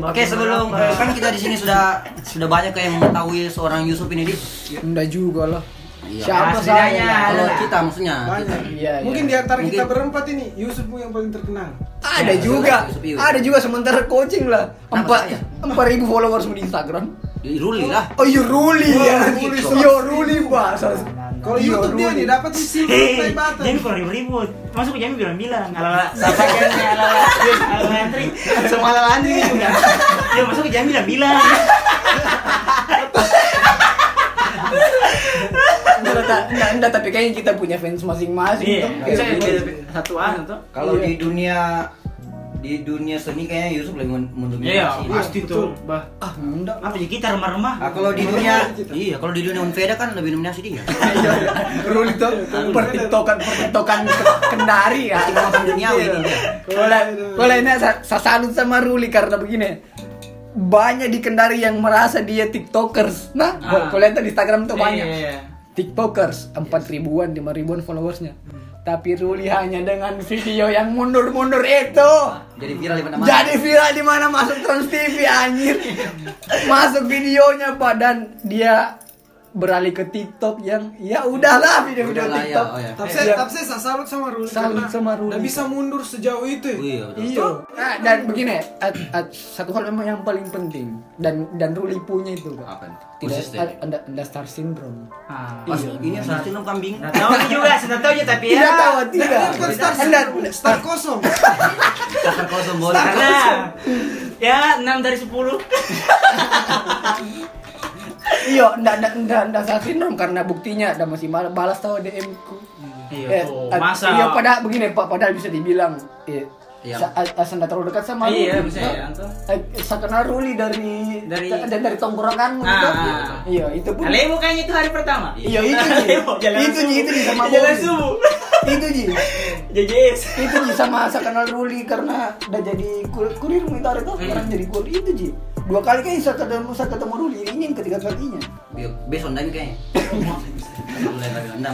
Speaker 2: Oke, sebelum eh, kan kita di sini sudah sudah banyak yang mengetahui seorang Yusuf ini, Di.
Speaker 5: Enggak juga lah.
Speaker 2: Iya.
Speaker 5: Siapa
Speaker 3: Ya,
Speaker 5: saya?
Speaker 3: setidaknya
Speaker 2: Kalau
Speaker 3: ada.
Speaker 2: kita maksudnya.
Speaker 5: Iya, iya.
Speaker 4: Mungkin di antara kita
Speaker 2: Mungkin-
Speaker 4: berempat ini Yusufmu yang paling terkenal.
Speaker 5: Ada
Speaker 2: Ya,
Speaker 5: juga.
Speaker 2: Yusuf.
Speaker 5: Ada juga sementara coaching lah. Empat empat ribu followers di Instagram.
Speaker 2: Ruli lah.
Speaker 5: Oh iya Ruli
Speaker 4: Oh,
Speaker 5: ya.
Speaker 4: Ruli,
Speaker 5: Iya Ruli bahasa.
Speaker 4: Kalau
Speaker 5: Iya,
Speaker 4: YouTube dia nih dapat di sini
Speaker 3: Hei,
Speaker 4: play button.
Speaker 3: jadi kalau ribut-ribut, masuk ke Jami bilang-bilang, ala-ala, siapa yang ala-ala, ala-ala antri, semua ala antri juga. Dia masuk ke Jami bilang-bilang.
Speaker 5: Enggak, enggak, enggak, tapi kayaknya kita punya fans masing-masing.
Speaker 3: Iya,
Speaker 5: Iya, iya.
Speaker 3: satu anu tuh.
Speaker 2: Kalau
Speaker 5: Iya.
Speaker 2: di dunia di dunia seni kayaknya Yusuf lebih men- mendominasi.
Speaker 3: Iya, pasti tuh. Bah,
Speaker 5: Ah, enggak.
Speaker 3: apa jadi kita remah-remah?
Speaker 2: Ah, kalau di dunia iya, kalau di dunia Unveda kan lebih dominasi dia. [LAUGHS]
Speaker 5: Iya, iya. Ruli tuh pertiktokan pertiktokan kendari ya.
Speaker 2: Pertiktokan duniawi ini.
Speaker 5: Boleh, boleh ini saya, salut sama Ruli karena begini. Banyak di Kendari yang merasa dia tiktokers. Nah,
Speaker 3: Ah.
Speaker 5: kalau lihat di Instagram tuh
Speaker 3: Iya,
Speaker 5: banyak.
Speaker 3: iya, iya.
Speaker 5: Tiktokers empat ribuan, lima ribuan followersnya. Tapi Ruli hanya dengan video yang mundur-mundur itu.
Speaker 2: Jadi viral di mana-mana.
Speaker 5: Jadi viral di mana masuk Trans TV anjir. [LAUGHS] Masuk videonya Pak dan dia beralih ke TikTok yang ya udahlah video-video
Speaker 2: Udahlah, ya,
Speaker 5: TikTok.
Speaker 2: oh ya.
Speaker 4: Tapi
Speaker 5: Iya.
Speaker 4: saya, tapi saya salut sama Ruli
Speaker 5: Salut sama Ruli.
Speaker 4: nggak bisa mundur sejauh itu. ya.
Speaker 2: Iya, betul.
Speaker 5: Iya. Nah, dan begini, at- at- satu hal memang yang paling penting dan dan Ruli punya itu Pak.
Speaker 2: Apa?
Speaker 5: Tidak ada, ada, ada star syndrome.
Speaker 3: Ah,
Speaker 5: Iya.
Speaker 2: ini asal film kambing.
Speaker 3: Nggak tahu juga, sudah tahu aja tapi ya.
Speaker 5: Tidak tahu, tidak.
Speaker 4: Bukan star
Speaker 5: Anda
Speaker 4: star kosong.
Speaker 2: Kakak kosong boleh.
Speaker 3: Ya 6 dari 10 [LAUGHS]
Speaker 5: Iya, ndak ndak ndak ndak star syndrome karena buktinya ada masih balas, balas tahu DM ku.
Speaker 3: Iya,
Speaker 5: eh,
Speaker 3: masa
Speaker 5: Iya, pada begini Pak, padahal bisa dibilang eh,
Speaker 2: Iya.
Speaker 5: sa- asal ndak terlalu dekat sama
Speaker 3: Iya,
Speaker 5: Ruli.
Speaker 3: bisa
Speaker 5: Nah,
Speaker 3: ya.
Speaker 5: Eh, saya kenal Ruli dari
Speaker 3: Dari-
Speaker 5: dari, dari tongkronganmu
Speaker 3: Ah,
Speaker 5: gitu.
Speaker 3: ah.
Speaker 5: Iya, itu pun.
Speaker 3: Alemo kayaknya itu hari pertama
Speaker 5: Iya, itu [LAUGHS] Itu itu Ji sama
Speaker 3: Jalan subuh
Speaker 5: Itu Ji.
Speaker 3: JJS
Speaker 5: itu Ji sama kenal Ruli karena udah jadi kur kurir militer itu sekarang jadi kurir itu Ji. Dua kali kayaknya saya ketemu saya ketemu Ruli, ini yang ketiga kalinya.
Speaker 2: Iya, besok dan kayaknya.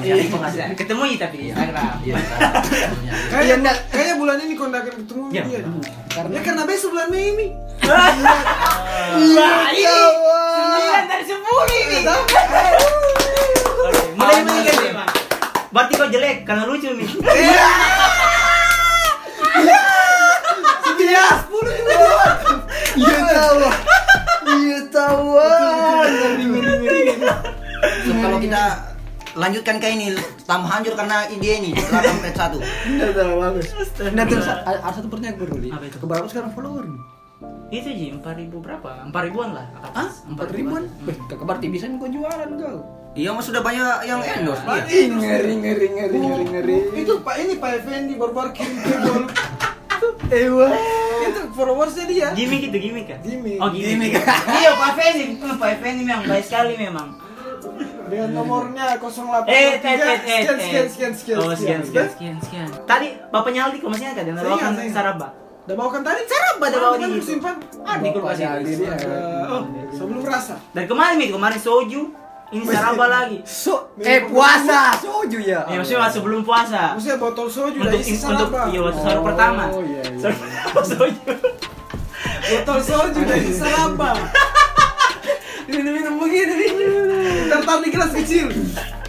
Speaker 3: Iya, ketemu ya tapi Instagram
Speaker 2: Iya.
Speaker 4: Kayaknya
Speaker 5: enggak.
Speaker 4: kayaknya bulan ini kau nggak akan ketemu
Speaker 3: Iya.
Speaker 4: dia.
Speaker 5: Karena
Speaker 4: Ya karena besok bulan Mei ini.
Speaker 3: Wah ini 9 dari 10 ini Oke, mulai Bang. Berarti kau jelek karena lucu nih [LAUGHS]
Speaker 5: Iya, sepuluh juga. Iya tahu. Iya tahu.
Speaker 2: So, kalau kita lanjutkan kayak ini tambah hancur karena ide ini setelah sampai satu.
Speaker 5: Tahu bagus. Nah terus ada satu pertanyaan gue
Speaker 3: itu?
Speaker 5: Keberapa sekarang follower?
Speaker 3: Itu Ji, 4000 berapa? 4000 ribuan lah
Speaker 5: Ah, empat ribuan? Wih, kebar bisa nih kau jualan kau.
Speaker 2: Iya, mas sudah banyak yang endorse dia.
Speaker 5: Ih, ngeri ngeri ngeri ngeri ngeri.
Speaker 4: Itu Pak ini Pak Effendi baru-baru kirim ke gol. [LAUGHS]
Speaker 5: Ewa.
Speaker 4: Itu followersnya dia.
Speaker 3: Gimik itu, gimik kan?
Speaker 4: Gimik.
Speaker 3: Oh gimik [LAUGHS] Iya Pak Fendi, Hmm, Pak Fendi memang baik sekali memang
Speaker 4: Dengan nomornya 08
Speaker 3: Eh, eh, eh, eh,
Speaker 4: sekian,
Speaker 3: eh.
Speaker 4: sekian, sekian, sekian,
Speaker 3: Oh, sekian, sekian, sekian, sekian. Tadi bapaknya Aldi, kok masih yang
Speaker 4: Saya
Speaker 3: bawakan
Speaker 4: ingat, saya ingat.
Speaker 3: Saraba?
Speaker 4: Udah bawakan tadi?
Speaker 3: Saraba ada bawa di
Speaker 4: simpan.
Speaker 3: Ah, di kulkas itu.
Speaker 4: Oh, sebelum rasa.
Speaker 3: Dari kemarin, Mit, kemarin soju, ini saraba lagi.
Speaker 5: So, eh puasa, soju ya.
Speaker 3: Ya maksudnya sebelum puasa.
Speaker 4: Maksudnya botol soju
Speaker 3: Untuk
Speaker 4: isi
Speaker 3: untuk iya waktu sahur
Speaker 5: Oh,
Speaker 3: pertama.
Speaker 5: iya, iya.
Speaker 3: Sahur pertama [LAUGHS] soju.
Speaker 4: Botol soju udah isi saraba.
Speaker 5: Minum-minum begini.
Speaker 4: Tertar di gelas kecil.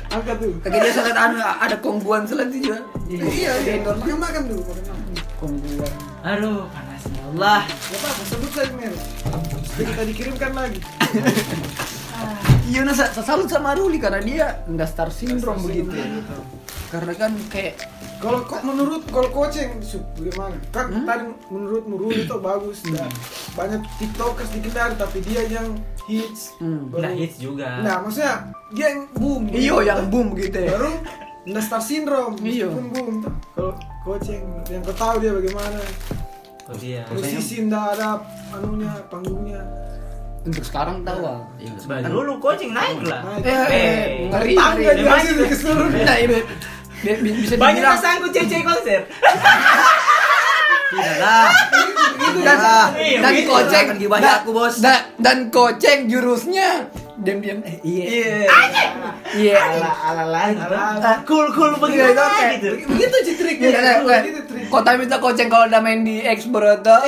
Speaker 4: Angkat tuh.
Speaker 5: Kayak dia sangat anu ada kongguan selanjutnya juga.
Speaker 4: Iya, iya. Makan makan tuh. makan.
Speaker 5: Kongguan.
Speaker 3: Aduh, panasnya Allah.
Speaker 4: Gak apa-apa, sebut saja merek. Kita dikirimkan lagi. [LAUGHS]
Speaker 5: Iya, nah saya salut sama Ruli karena dia nggak star syndrome begitu. Karena kan kayak
Speaker 4: Kalau kok menurut kalau Sup, bagaimana? Kan tadi menurut Ruli itu bagus dan banyak tiktokers di Kendari tapi dia yang hits.
Speaker 5: Hmm.
Speaker 4: Baru-
Speaker 3: Nah, hits juga.
Speaker 4: Nah, maksudnya dia yang boom.
Speaker 5: iyo yang boom gitu ya.
Speaker 4: baru nggak star syndrome
Speaker 5: Iya.
Speaker 4: meskipun boom tuh. Kalau koceng yang kau tahu dia bagaimana
Speaker 3: Oh dia.
Speaker 4: musisi nggak ada anunya panggungnya
Speaker 5: Untuk sekarang tahu ah.
Speaker 2: Iya,
Speaker 3: Bah, dulu coaching naik lah.
Speaker 4: Naik.
Speaker 5: Eh,
Speaker 3: Eh,
Speaker 5: ngeri
Speaker 4: tangga
Speaker 5: ngeri.
Speaker 4: dia sini ke seluruh [LAUGHS]
Speaker 5: Nah, ini bi- bi- bisa
Speaker 3: Banyak
Speaker 5: dibilang
Speaker 3: sanggup cece konser.
Speaker 2: Tidak lah.
Speaker 5: dan,
Speaker 3: Iya,
Speaker 5: dan
Speaker 3: begitu.
Speaker 5: koceng
Speaker 2: gibah
Speaker 5: dan-
Speaker 2: aku, Bos.
Speaker 5: dan, dan koceng jurusnya diam-diam eh, iya iya
Speaker 3: Ala ala lain.
Speaker 4: Ala-
Speaker 3: Cool cool
Speaker 5: Iya, itu kayak-
Speaker 3: gitu.
Speaker 4: begitu sih triknya
Speaker 5: Iya,
Speaker 4: Begitu.
Speaker 5: Kota minta koceng kalau udah main di X bro tuh,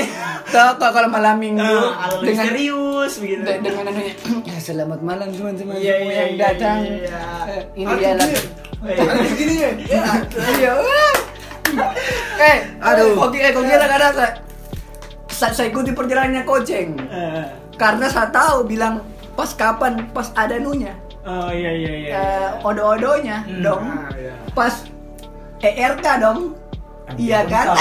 Speaker 5: tuh kalau malam minggu
Speaker 3: Ah, ala misterius begitu.
Speaker 5: de- dengan anunya [CLEARS THROAT] "Ya, selamat malam teman-teman semua
Speaker 3: iya,
Speaker 5: yang
Speaker 3: iya,
Speaker 5: datang
Speaker 3: iya.
Speaker 5: Eh, ini lah
Speaker 4: dia.
Speaker 3: Eh.
Speaker 4: Gini ya
Speaker 5: iya wah. eh
Speaker 2: Aduh.
Speaker 5: kok eh kok kira kadang saya saya, ikuti perjalanannya koceng
Speaker 3: Eh,
Speaker 5: karena saya tahu bilang pas kapan pas ada nunya
Speaker 3: Oh iya iya iya.
Speaker 5: eh, odo-odonya
Speaker 3: Hmm.
Speaker 5: dong
Speaker 4: Ah, iya.
Speaker 5: pas [LAUGHS] ERK dong iya kan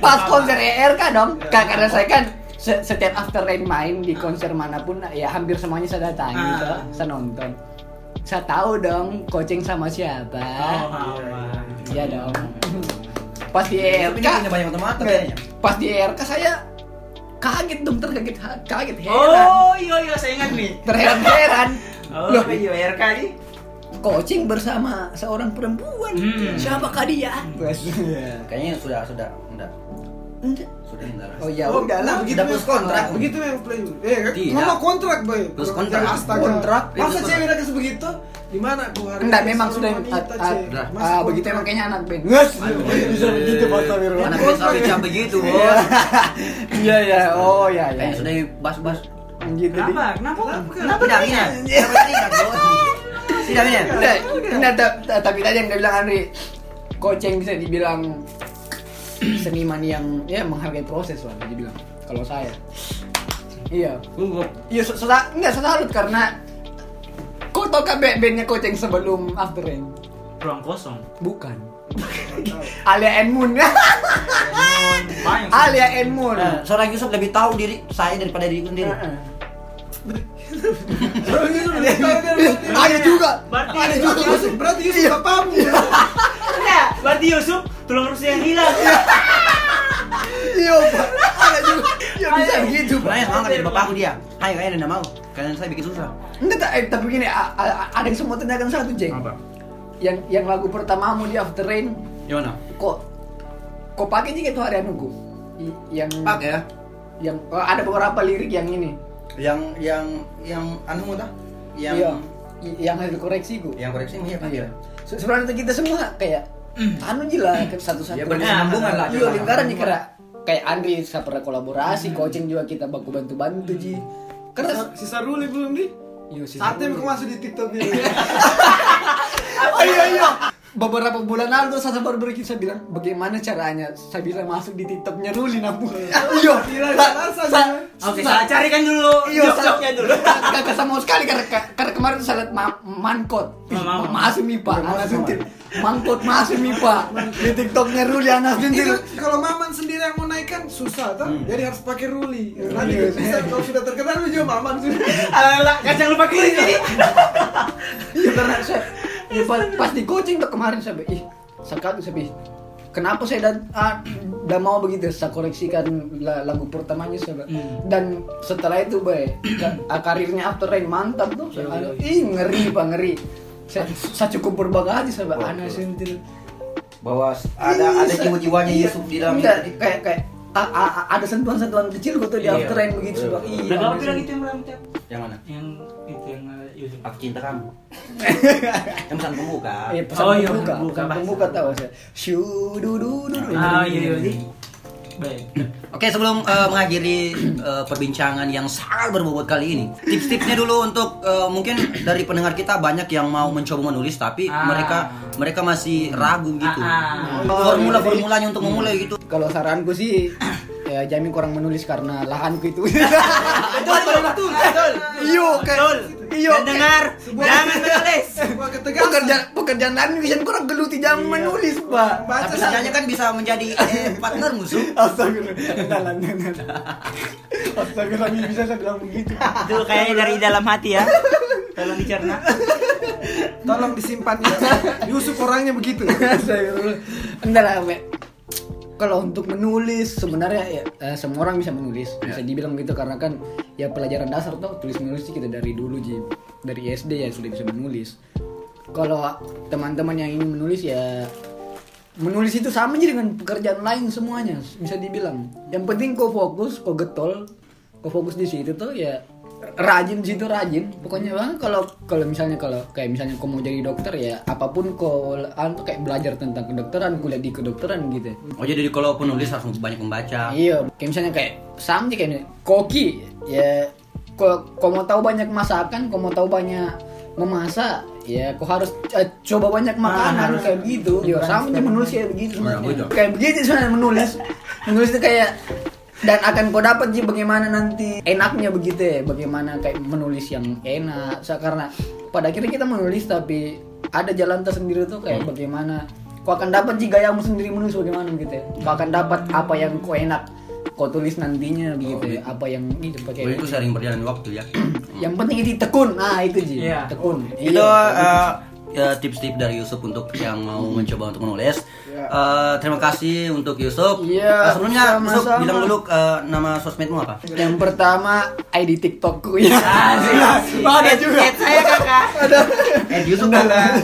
Speaker 5: pas konser ERK dong Ka- karena saya kan se- setiap after rain main di konser mana pun ya hampir semuanya saya datang
Speaker 3: Ah.
Speaker 5: gitu saya nonton saya tahu dong coaching sama siapa
Speaker 3: Oh, aman.
Speaker 5: iya dong pas di
Speaker 2: banyak kayaknya.
Speaker 5: pas di ERK saya kaget dong terkaget kaget heran
Speaker 3: Oh iya iya saya ingat nih.
Speaker 5: terheran-heran [LAUGHS]
Speaker 3: Oh
Speaker 5: Loh,
Speaker 3: iya RK nih.
Speaker 5: coaching bersama seorang perempuan.
Speaker 3: Hmm.
Speaker 5: Siapakah dia?
Speaker 2: Kayaknya sudah sudah enggak.
Speaker 5: Enggak.
Speaker 2: Sudah enggak.
Speaker 5: Oh ya
Speaker 4: Oh,
Speaker 5: udah lah.
Speaker 4: begitu
Speaker 2: plus kontrak.
Speaker 4: begitu yang play eh kan
Speaker 2: Tidak.
Speaker 4: ngomong kontrak boy
Speaker 2: Plus
Speaker 4: Kalau
Speaker 2: kontrak.
Speaker 4: astaga
Speaker 5: Kontrak.
Speaker 4: masa cewek udah kasih begitu di mana aku hari
Speaker 5: Enggak, memang sudah ah, ah, ah, begitu emang kayaknya anak band. Yes.
Speaker 4: bisa begitu Pak Tawir
Speaker 2: Anak desa bisa begitu, Bos.
Speaker 5: Iya ya. Oh ya ya.
Speaker 2: Kayaknya sudah bas-bas.
Speaker 5: Gitu di.
Speaker 3: Kenapa? Kenapa?
Speaker 2: Kenapa tidak minat? Kenapa tidak? Tidak.
Speaker 5: Enggak, enggak, ta- tapi tadi yang dia bilang Andri, coaching bisa dibilang seniman yang ya menghargai proses lah dia bilang. Kalau saya. Iya. Iya, so, so, enggak saya salut karena kau tau kan band- bandnya coaching sebelum After Rain?
Speaker 3: Ruang kosong.
Speaker 5: Bukan. [LAUGHS] Alia and Moon. Alia and Moon.
Speaker 2: Nah, seorang Yusuf lebih tahu diri saya daripada diriku sendiri.
Speaker 5: Heeh.
Speaker 4: ada juga
Speaker 3: Berarti
Speaker 4: ada juga Yusuf berarti Yusuf
Speaker 3: berarti Yusuf tulang rusuk yang hilang.
Speaker 5: Iya, Pak. Ada juga. Ya bisa begitu. Pak.
Speaker 2: Sebenarnya semangat dari bapakku dia. Hai, kayaknya tidak mau. Kalian saya bikin susah.
Speaker 5: Enggak, tak- eh, tapi gini, ada yang semua tanyakan satu, Jeng. Yang yang lagu pertamamu di After Rain,
Speaker 2: Gimana?
Speaker 5: kok kok pakai juga tuh harian nunggu? Yang
Speaker 2: Pakai ya.
Speaker 5: yang oh, ada beberapa lirik yang ini.
Speaker 2: Yang yang yang anu dah. Yang
Speaker 5: Iya. Yang harus dikoreksi gue.
Speaker 2: yang koreksi iya.
Speaker 5: Se- Sebenarnya kita semua kayak anu gila satu-satu.
Speaker 2: Ya berkesinambungan lah.
Speaker 5: Iya, lingkaran nih karena kayak Andri saya pernah kolaborasi, coaching juga kita baku bantu-bantu Ji. Karena
Speaker 4: sisa Ruli belum di
Speaker 5: Iya sih.
Speaker 4: saatnya aku masuk di tiktoknya [LAUGHS]
Speaker 5: Oh iya iya. Beberapa bulan lalu saya baru berkisah bilang bagaimana caranya saya bisa masuk di TikToknya Ruli. Iya. [LAUGHS] Sa- sa-
Speaker 3: Oke,
Speaker 5: sa-
Speaker 3: saya carikan dulu
Speaker 5: Iya,
Speaker 3: jok-joknya dulu. [LAUGHS]
Speaker 5: Gak ketemu sekali karena karena kemarin saya lihat ma mankot. Masuk nih Pak, anak sentil. Mangkot masuk nih Pak. Di TikToknya Ruli anak sentil.
Speaker 4: kalau maman sendiri yang mau naikkan susah tuh jadi harus pakai Ruli nanti
Speaker 5: Iya.
Speaker 4: bisa kalau sudah terkenal juga maman sudah
Speaker 3: Alah, kacang lupa kiri ini.
Speaker 5: Iya ya, pas, pas di coaching tuh kemarin saya be- ih sekali saya be- kenapa saya dan ah, udah mau begitu? Saya koreksikan la- lagu pertamanya saya be.
Speaker 3: Hmm.
Speaker 5: dan setelah itu ka- ah, karirnya After Rain mantap tuh. Saya,
Speaker 3: Iya, iya.
Speaker 5: ih ngeri pak ngeri. Saya, saya cukup berbangga saya be, anak sentil
Speaker 2: Bahwa ada ada jiwa-jiwanya Yusuf di dalam
Speaker 5: kayak kayak a- a- a- ada sentuhan-sentuhan kecil kok tuh di
Speaker 3: Iya.
Speaker 5: after end begitu Bang.
Speaker 3: Udah
Speaker 5: Iya.
Speaker 3: kamu bilang itu yang Cak?
Speaker 2: Yang mana?
Speaker 3: Yang itu yang eh, Yusuf.
Speaker 2: Aku cinta kamu. yang [LAUGHS] pesan pembuka.
Speaker 5: Iya, pesan
Speaker 3: Oh, iya,
Speaker 5: pembuka,
Speaker 3: pembuka,
Speaker 5: pesan pembuka tahu saya. Shu du du du. du.
Speaker 3: Ah iya iya. Baik.
Speaker 2: Oke sebelum eh, mengakhiri eh, perbincangan yang sangat berbobot kali ini, tips-tipsnya dulu untuk eh, mungkin dari pendengar kita banyak yang mau mencoba menulis tapi
Speaker 3: Ah.
Speaker 2: mereka mereka masih ragu gitu.
Speaker 3: Ah,
Speaker 2: Formula formulanya untuk memulai gitu.
Speaker 5: Kalau saranku sih ya jamin kurang menulis karena lahanku itu. [LAUGHS]
Speaker 4: betul betul betul
Speaker 5: Iyo,
Speaker 3: Betul.
Speaker 5: Iyo,
Speaker 3: Dan dengar, jangan menulis.
Speaker 4: sebuah ketegasan
Speaker 5: pekerjaan pekerjaan lain bisa kurang geluti jangan menulis, Pak.
Speaker 4: baca
Speaker 2: Tapi setidaknya kan bisa menjadi eh, partner musuh.
Speaker 5: Astagfirullah. Astagfirullah bisa saya bilang begitu.
Speaker 3: Itu kayaknya dari dalam hati ya. Tolong dicerna.
Speaker 4: tolong disimpan ya Yusuf orangnya begitu
Speaker 5: Astagfirullah. Lah, Mek. Kalau untuk menulis sebenarnya ya eh, semua orang bisa menulis. Bisa dibilang begitu karena kan ya pelajaran dasar tuh tulis menulis sih kita dari dulu Ji. Dari SD ya sudah bisa menulis. Kalau teman-teman yang ingin menulis ya menulis itu sama aja dengan pekerjaan lain semuanya bisa dibilang. Yang penting kau fokus, kau getol, kau fokus di situ tuh ya rajin situ rajin. Pokoknya bang kalau kalau misalnya kalau kayak misalnya kau mau jadi dokter ya apa pun kau anu kayak belajar tentang kedokteran kuliah di kedokteran gitu.
Speaker 2: Oh jadi kalau penulis harus banyak membaca.
Speaker 5: iya kayak misalnya kayak sama aja kayak koki ya kau kau mau tahu banyak masakan kau mau tahu banyak memasak ya kau harus eh, coba banyak makanan
Speaker 3: harus.
Speaker 5: kayak gitu. Ya sama menulis kayak begitu. Kayak begitu sebenarnya menulis. Menulis itu kayak dan akan kau dapat sih bagaimana nanti enaknya begitu ya. Bagaimana kayak menulis yang enak. So, karena pada akhirnya kita menulis tapi ada jalan tersendiri tuh kayak bagaimana. Kau akan dapat sih gayamu sendiri menulis bagaimana gitu ya. Kau akan dapat apa yang kau enak kau tulis nantinya begitu ya. apa yang itu pakai
Speaker 2: Oh, itu sering berjalan waktu ya. [CLEARS THROAT]
Speaker 5: yang penting itu tekun. Nah itu ji
Speaker 3: Iya.
Speaker 5: tekun.
Speaker 2: Itu
Speaker 5: Iya.
Speaker 2: Eh, ya, tips-tips dari Yusuf untuk yang mau mencoba untuk menulis. Eh, terima kasih untuk Yusuf.
Speaker 5: Iya,
Speaker 2: Eh, sebelumnya Yusuf
Speaker 5: sama-sama.
Speaker 2: bilang dulu eh, nama sosmedmu apa?
Speaker 5: yang pertama ID TikTokku ya
Speaker 3: Oh, [LAUGHS] ada juga. saya kakak.
Speaker 2: Eh Yusuf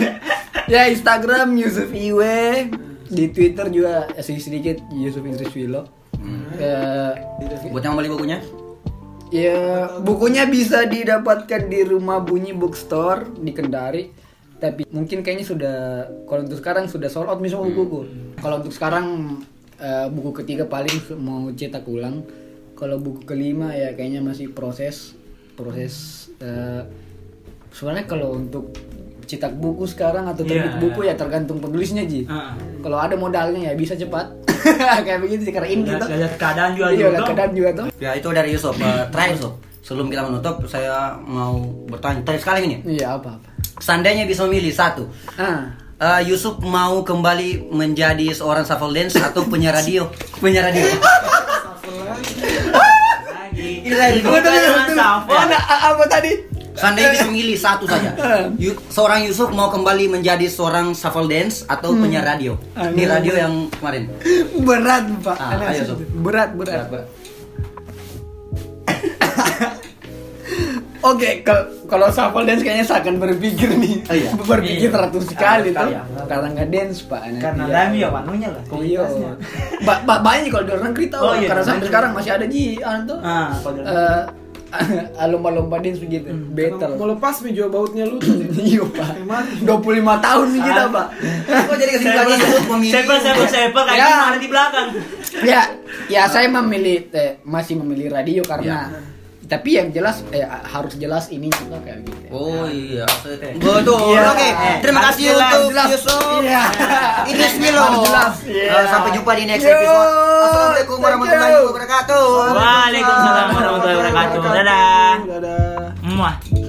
Speaker 2: [LAUGHS]
Speaker 5: ya Instagram Yusuf Iwe di Twitter juga sedikit sedikit Yusuf Idris Wilo Ya,
Speaker 2: buat yang beli bukunya?
Speaker 5: ya bukunya bisa didapatkan di rumah bunyi bookstore di Kendari tapi mungkin kayaknya sudah kalau untuk sekarang sudah sold out misalnya buku kalau untuk sekarang eh, buku ketiga paling mau cetak ulang kalau buku kelima ya kayaknya masih proses proses eh, sebenarnya kalau untuk cetak buku sekarang atau terbit
Speaker 3: Iya,
Speaker 5: buku
Speaker 3: iya.
Speaker 5: ya tergantung penulisnya ji
Speaker 3: Heeh.
Speaker 5: kalau ada modalnya ya bisa cepat [LAUGHS] kayak begitu sih karena ini
Speaker 3: Lihat
Speaker 5: gitu
Speaker 3: lihat keadaan juga
Speaker 5: iya
Speaker 3: juga.
Speaker 5: lihat keadaan juga tuh
Speaker 2: Ya itu dari Yusuf. Eh, terakhir Yusuf. Sebelum kita menutup, saya mau bertanya. Terakhir sekali ini.
Speaker 5: iya apa apa
Speaker 2: Seandainya bisa memilih satu,
Speaker 5: ah
Speaker 2: Eh, Yusuf mau kembali menjadi seorang shuffle dance atau penyiar radio? [LAUGHS] Penyiar radio.
Speaker 3: Lagi.
Speaker 2: Ini.
Speaker 5: Oh, nah, a- apa tadi?
Speaker 2: Seandainya [LAUGHS] bisa memilih satu saja, [LAUGHS] Yu- seorang Yusuf mau kembali menjadi seorang shuffle dance atau penyiar radio di radio yang kemarin.
Speaker 5: Berat, Pak.
Speaker 2: Ah, ayo,
Speaker 5: sih.
Speaker 2: Sob.
Speaker 5: berat, berat. Oke, kalau kalau shuffle dance kayaknya saya akan berpikir nih.
Speaker 2: Oh, iya.
Speaker 5: Berpikir
Speaker 3: Iya.
Speaker 5: ratus kali
Speaker 3: Ratus
Speaker 5: tuh.
Speaker 3: kali, ya.
Speaker 5: Karena nggak dance, Pak.
Speaker 3: Karena
Speaker 5: Iya.
Speaker 3: Ya panunya lah.
Speaker 5: Iya. Ba ba banyak kalau di luar negeri tahu.
Speaker 3: Oh, iya,
Speaker 5: Karena
Speaker 3: di
Speaker 5: sampai sekarang masih ada ji, anu tuh.
Speaker 3: Ah, kalau di
Speaker 5: Eh, [LAUGHS] lomba-lomba dance begitu, battle.
Speaker 4: mau lepas nih jual bautnya lu tuh
Speaker 5: Iya, Pak.
Speaker 4: Emang.
Speaker 5: 25 tahun nih kita, Pak.
Speaker 2: Kok jadi kesimpulannya?
Speaker 3: Sepel, sepel, sepel kayak
Speaker 5: Ya.
Speaker 3: di belakang.
Speaker 5: ya ya saya memilih eh, masih memilih radio karena tapi yang jelas eh, harus jelas ini juga kayak gitu
Speaker 2: Oh iya, betul.
Speaker 5: Iya.
Speaker 2: Oke, terima
Speaker 3: Harus
Speaker 2: kasih
Speaker 3: jelas,
Speaker 2: untuk
Speaker 5: jelas.
Speaker 2: Yusuf.
Speaker 5: Iya.
Speaker 2: Ini Smilo.
Speaker 5: Harus jelas. Iya.
Speaker 2: Eh, Sampai jumpa di next
Speaker 5: Yo,
Speaker 2: episode. Assalamualaikum warahmatullahi wabarakatuh.
Speaker 3: Waalaikumsalam warahmatullahi wabarakatuh. Dadah.
Speaker 4: dadah
Speaker 3: Muah.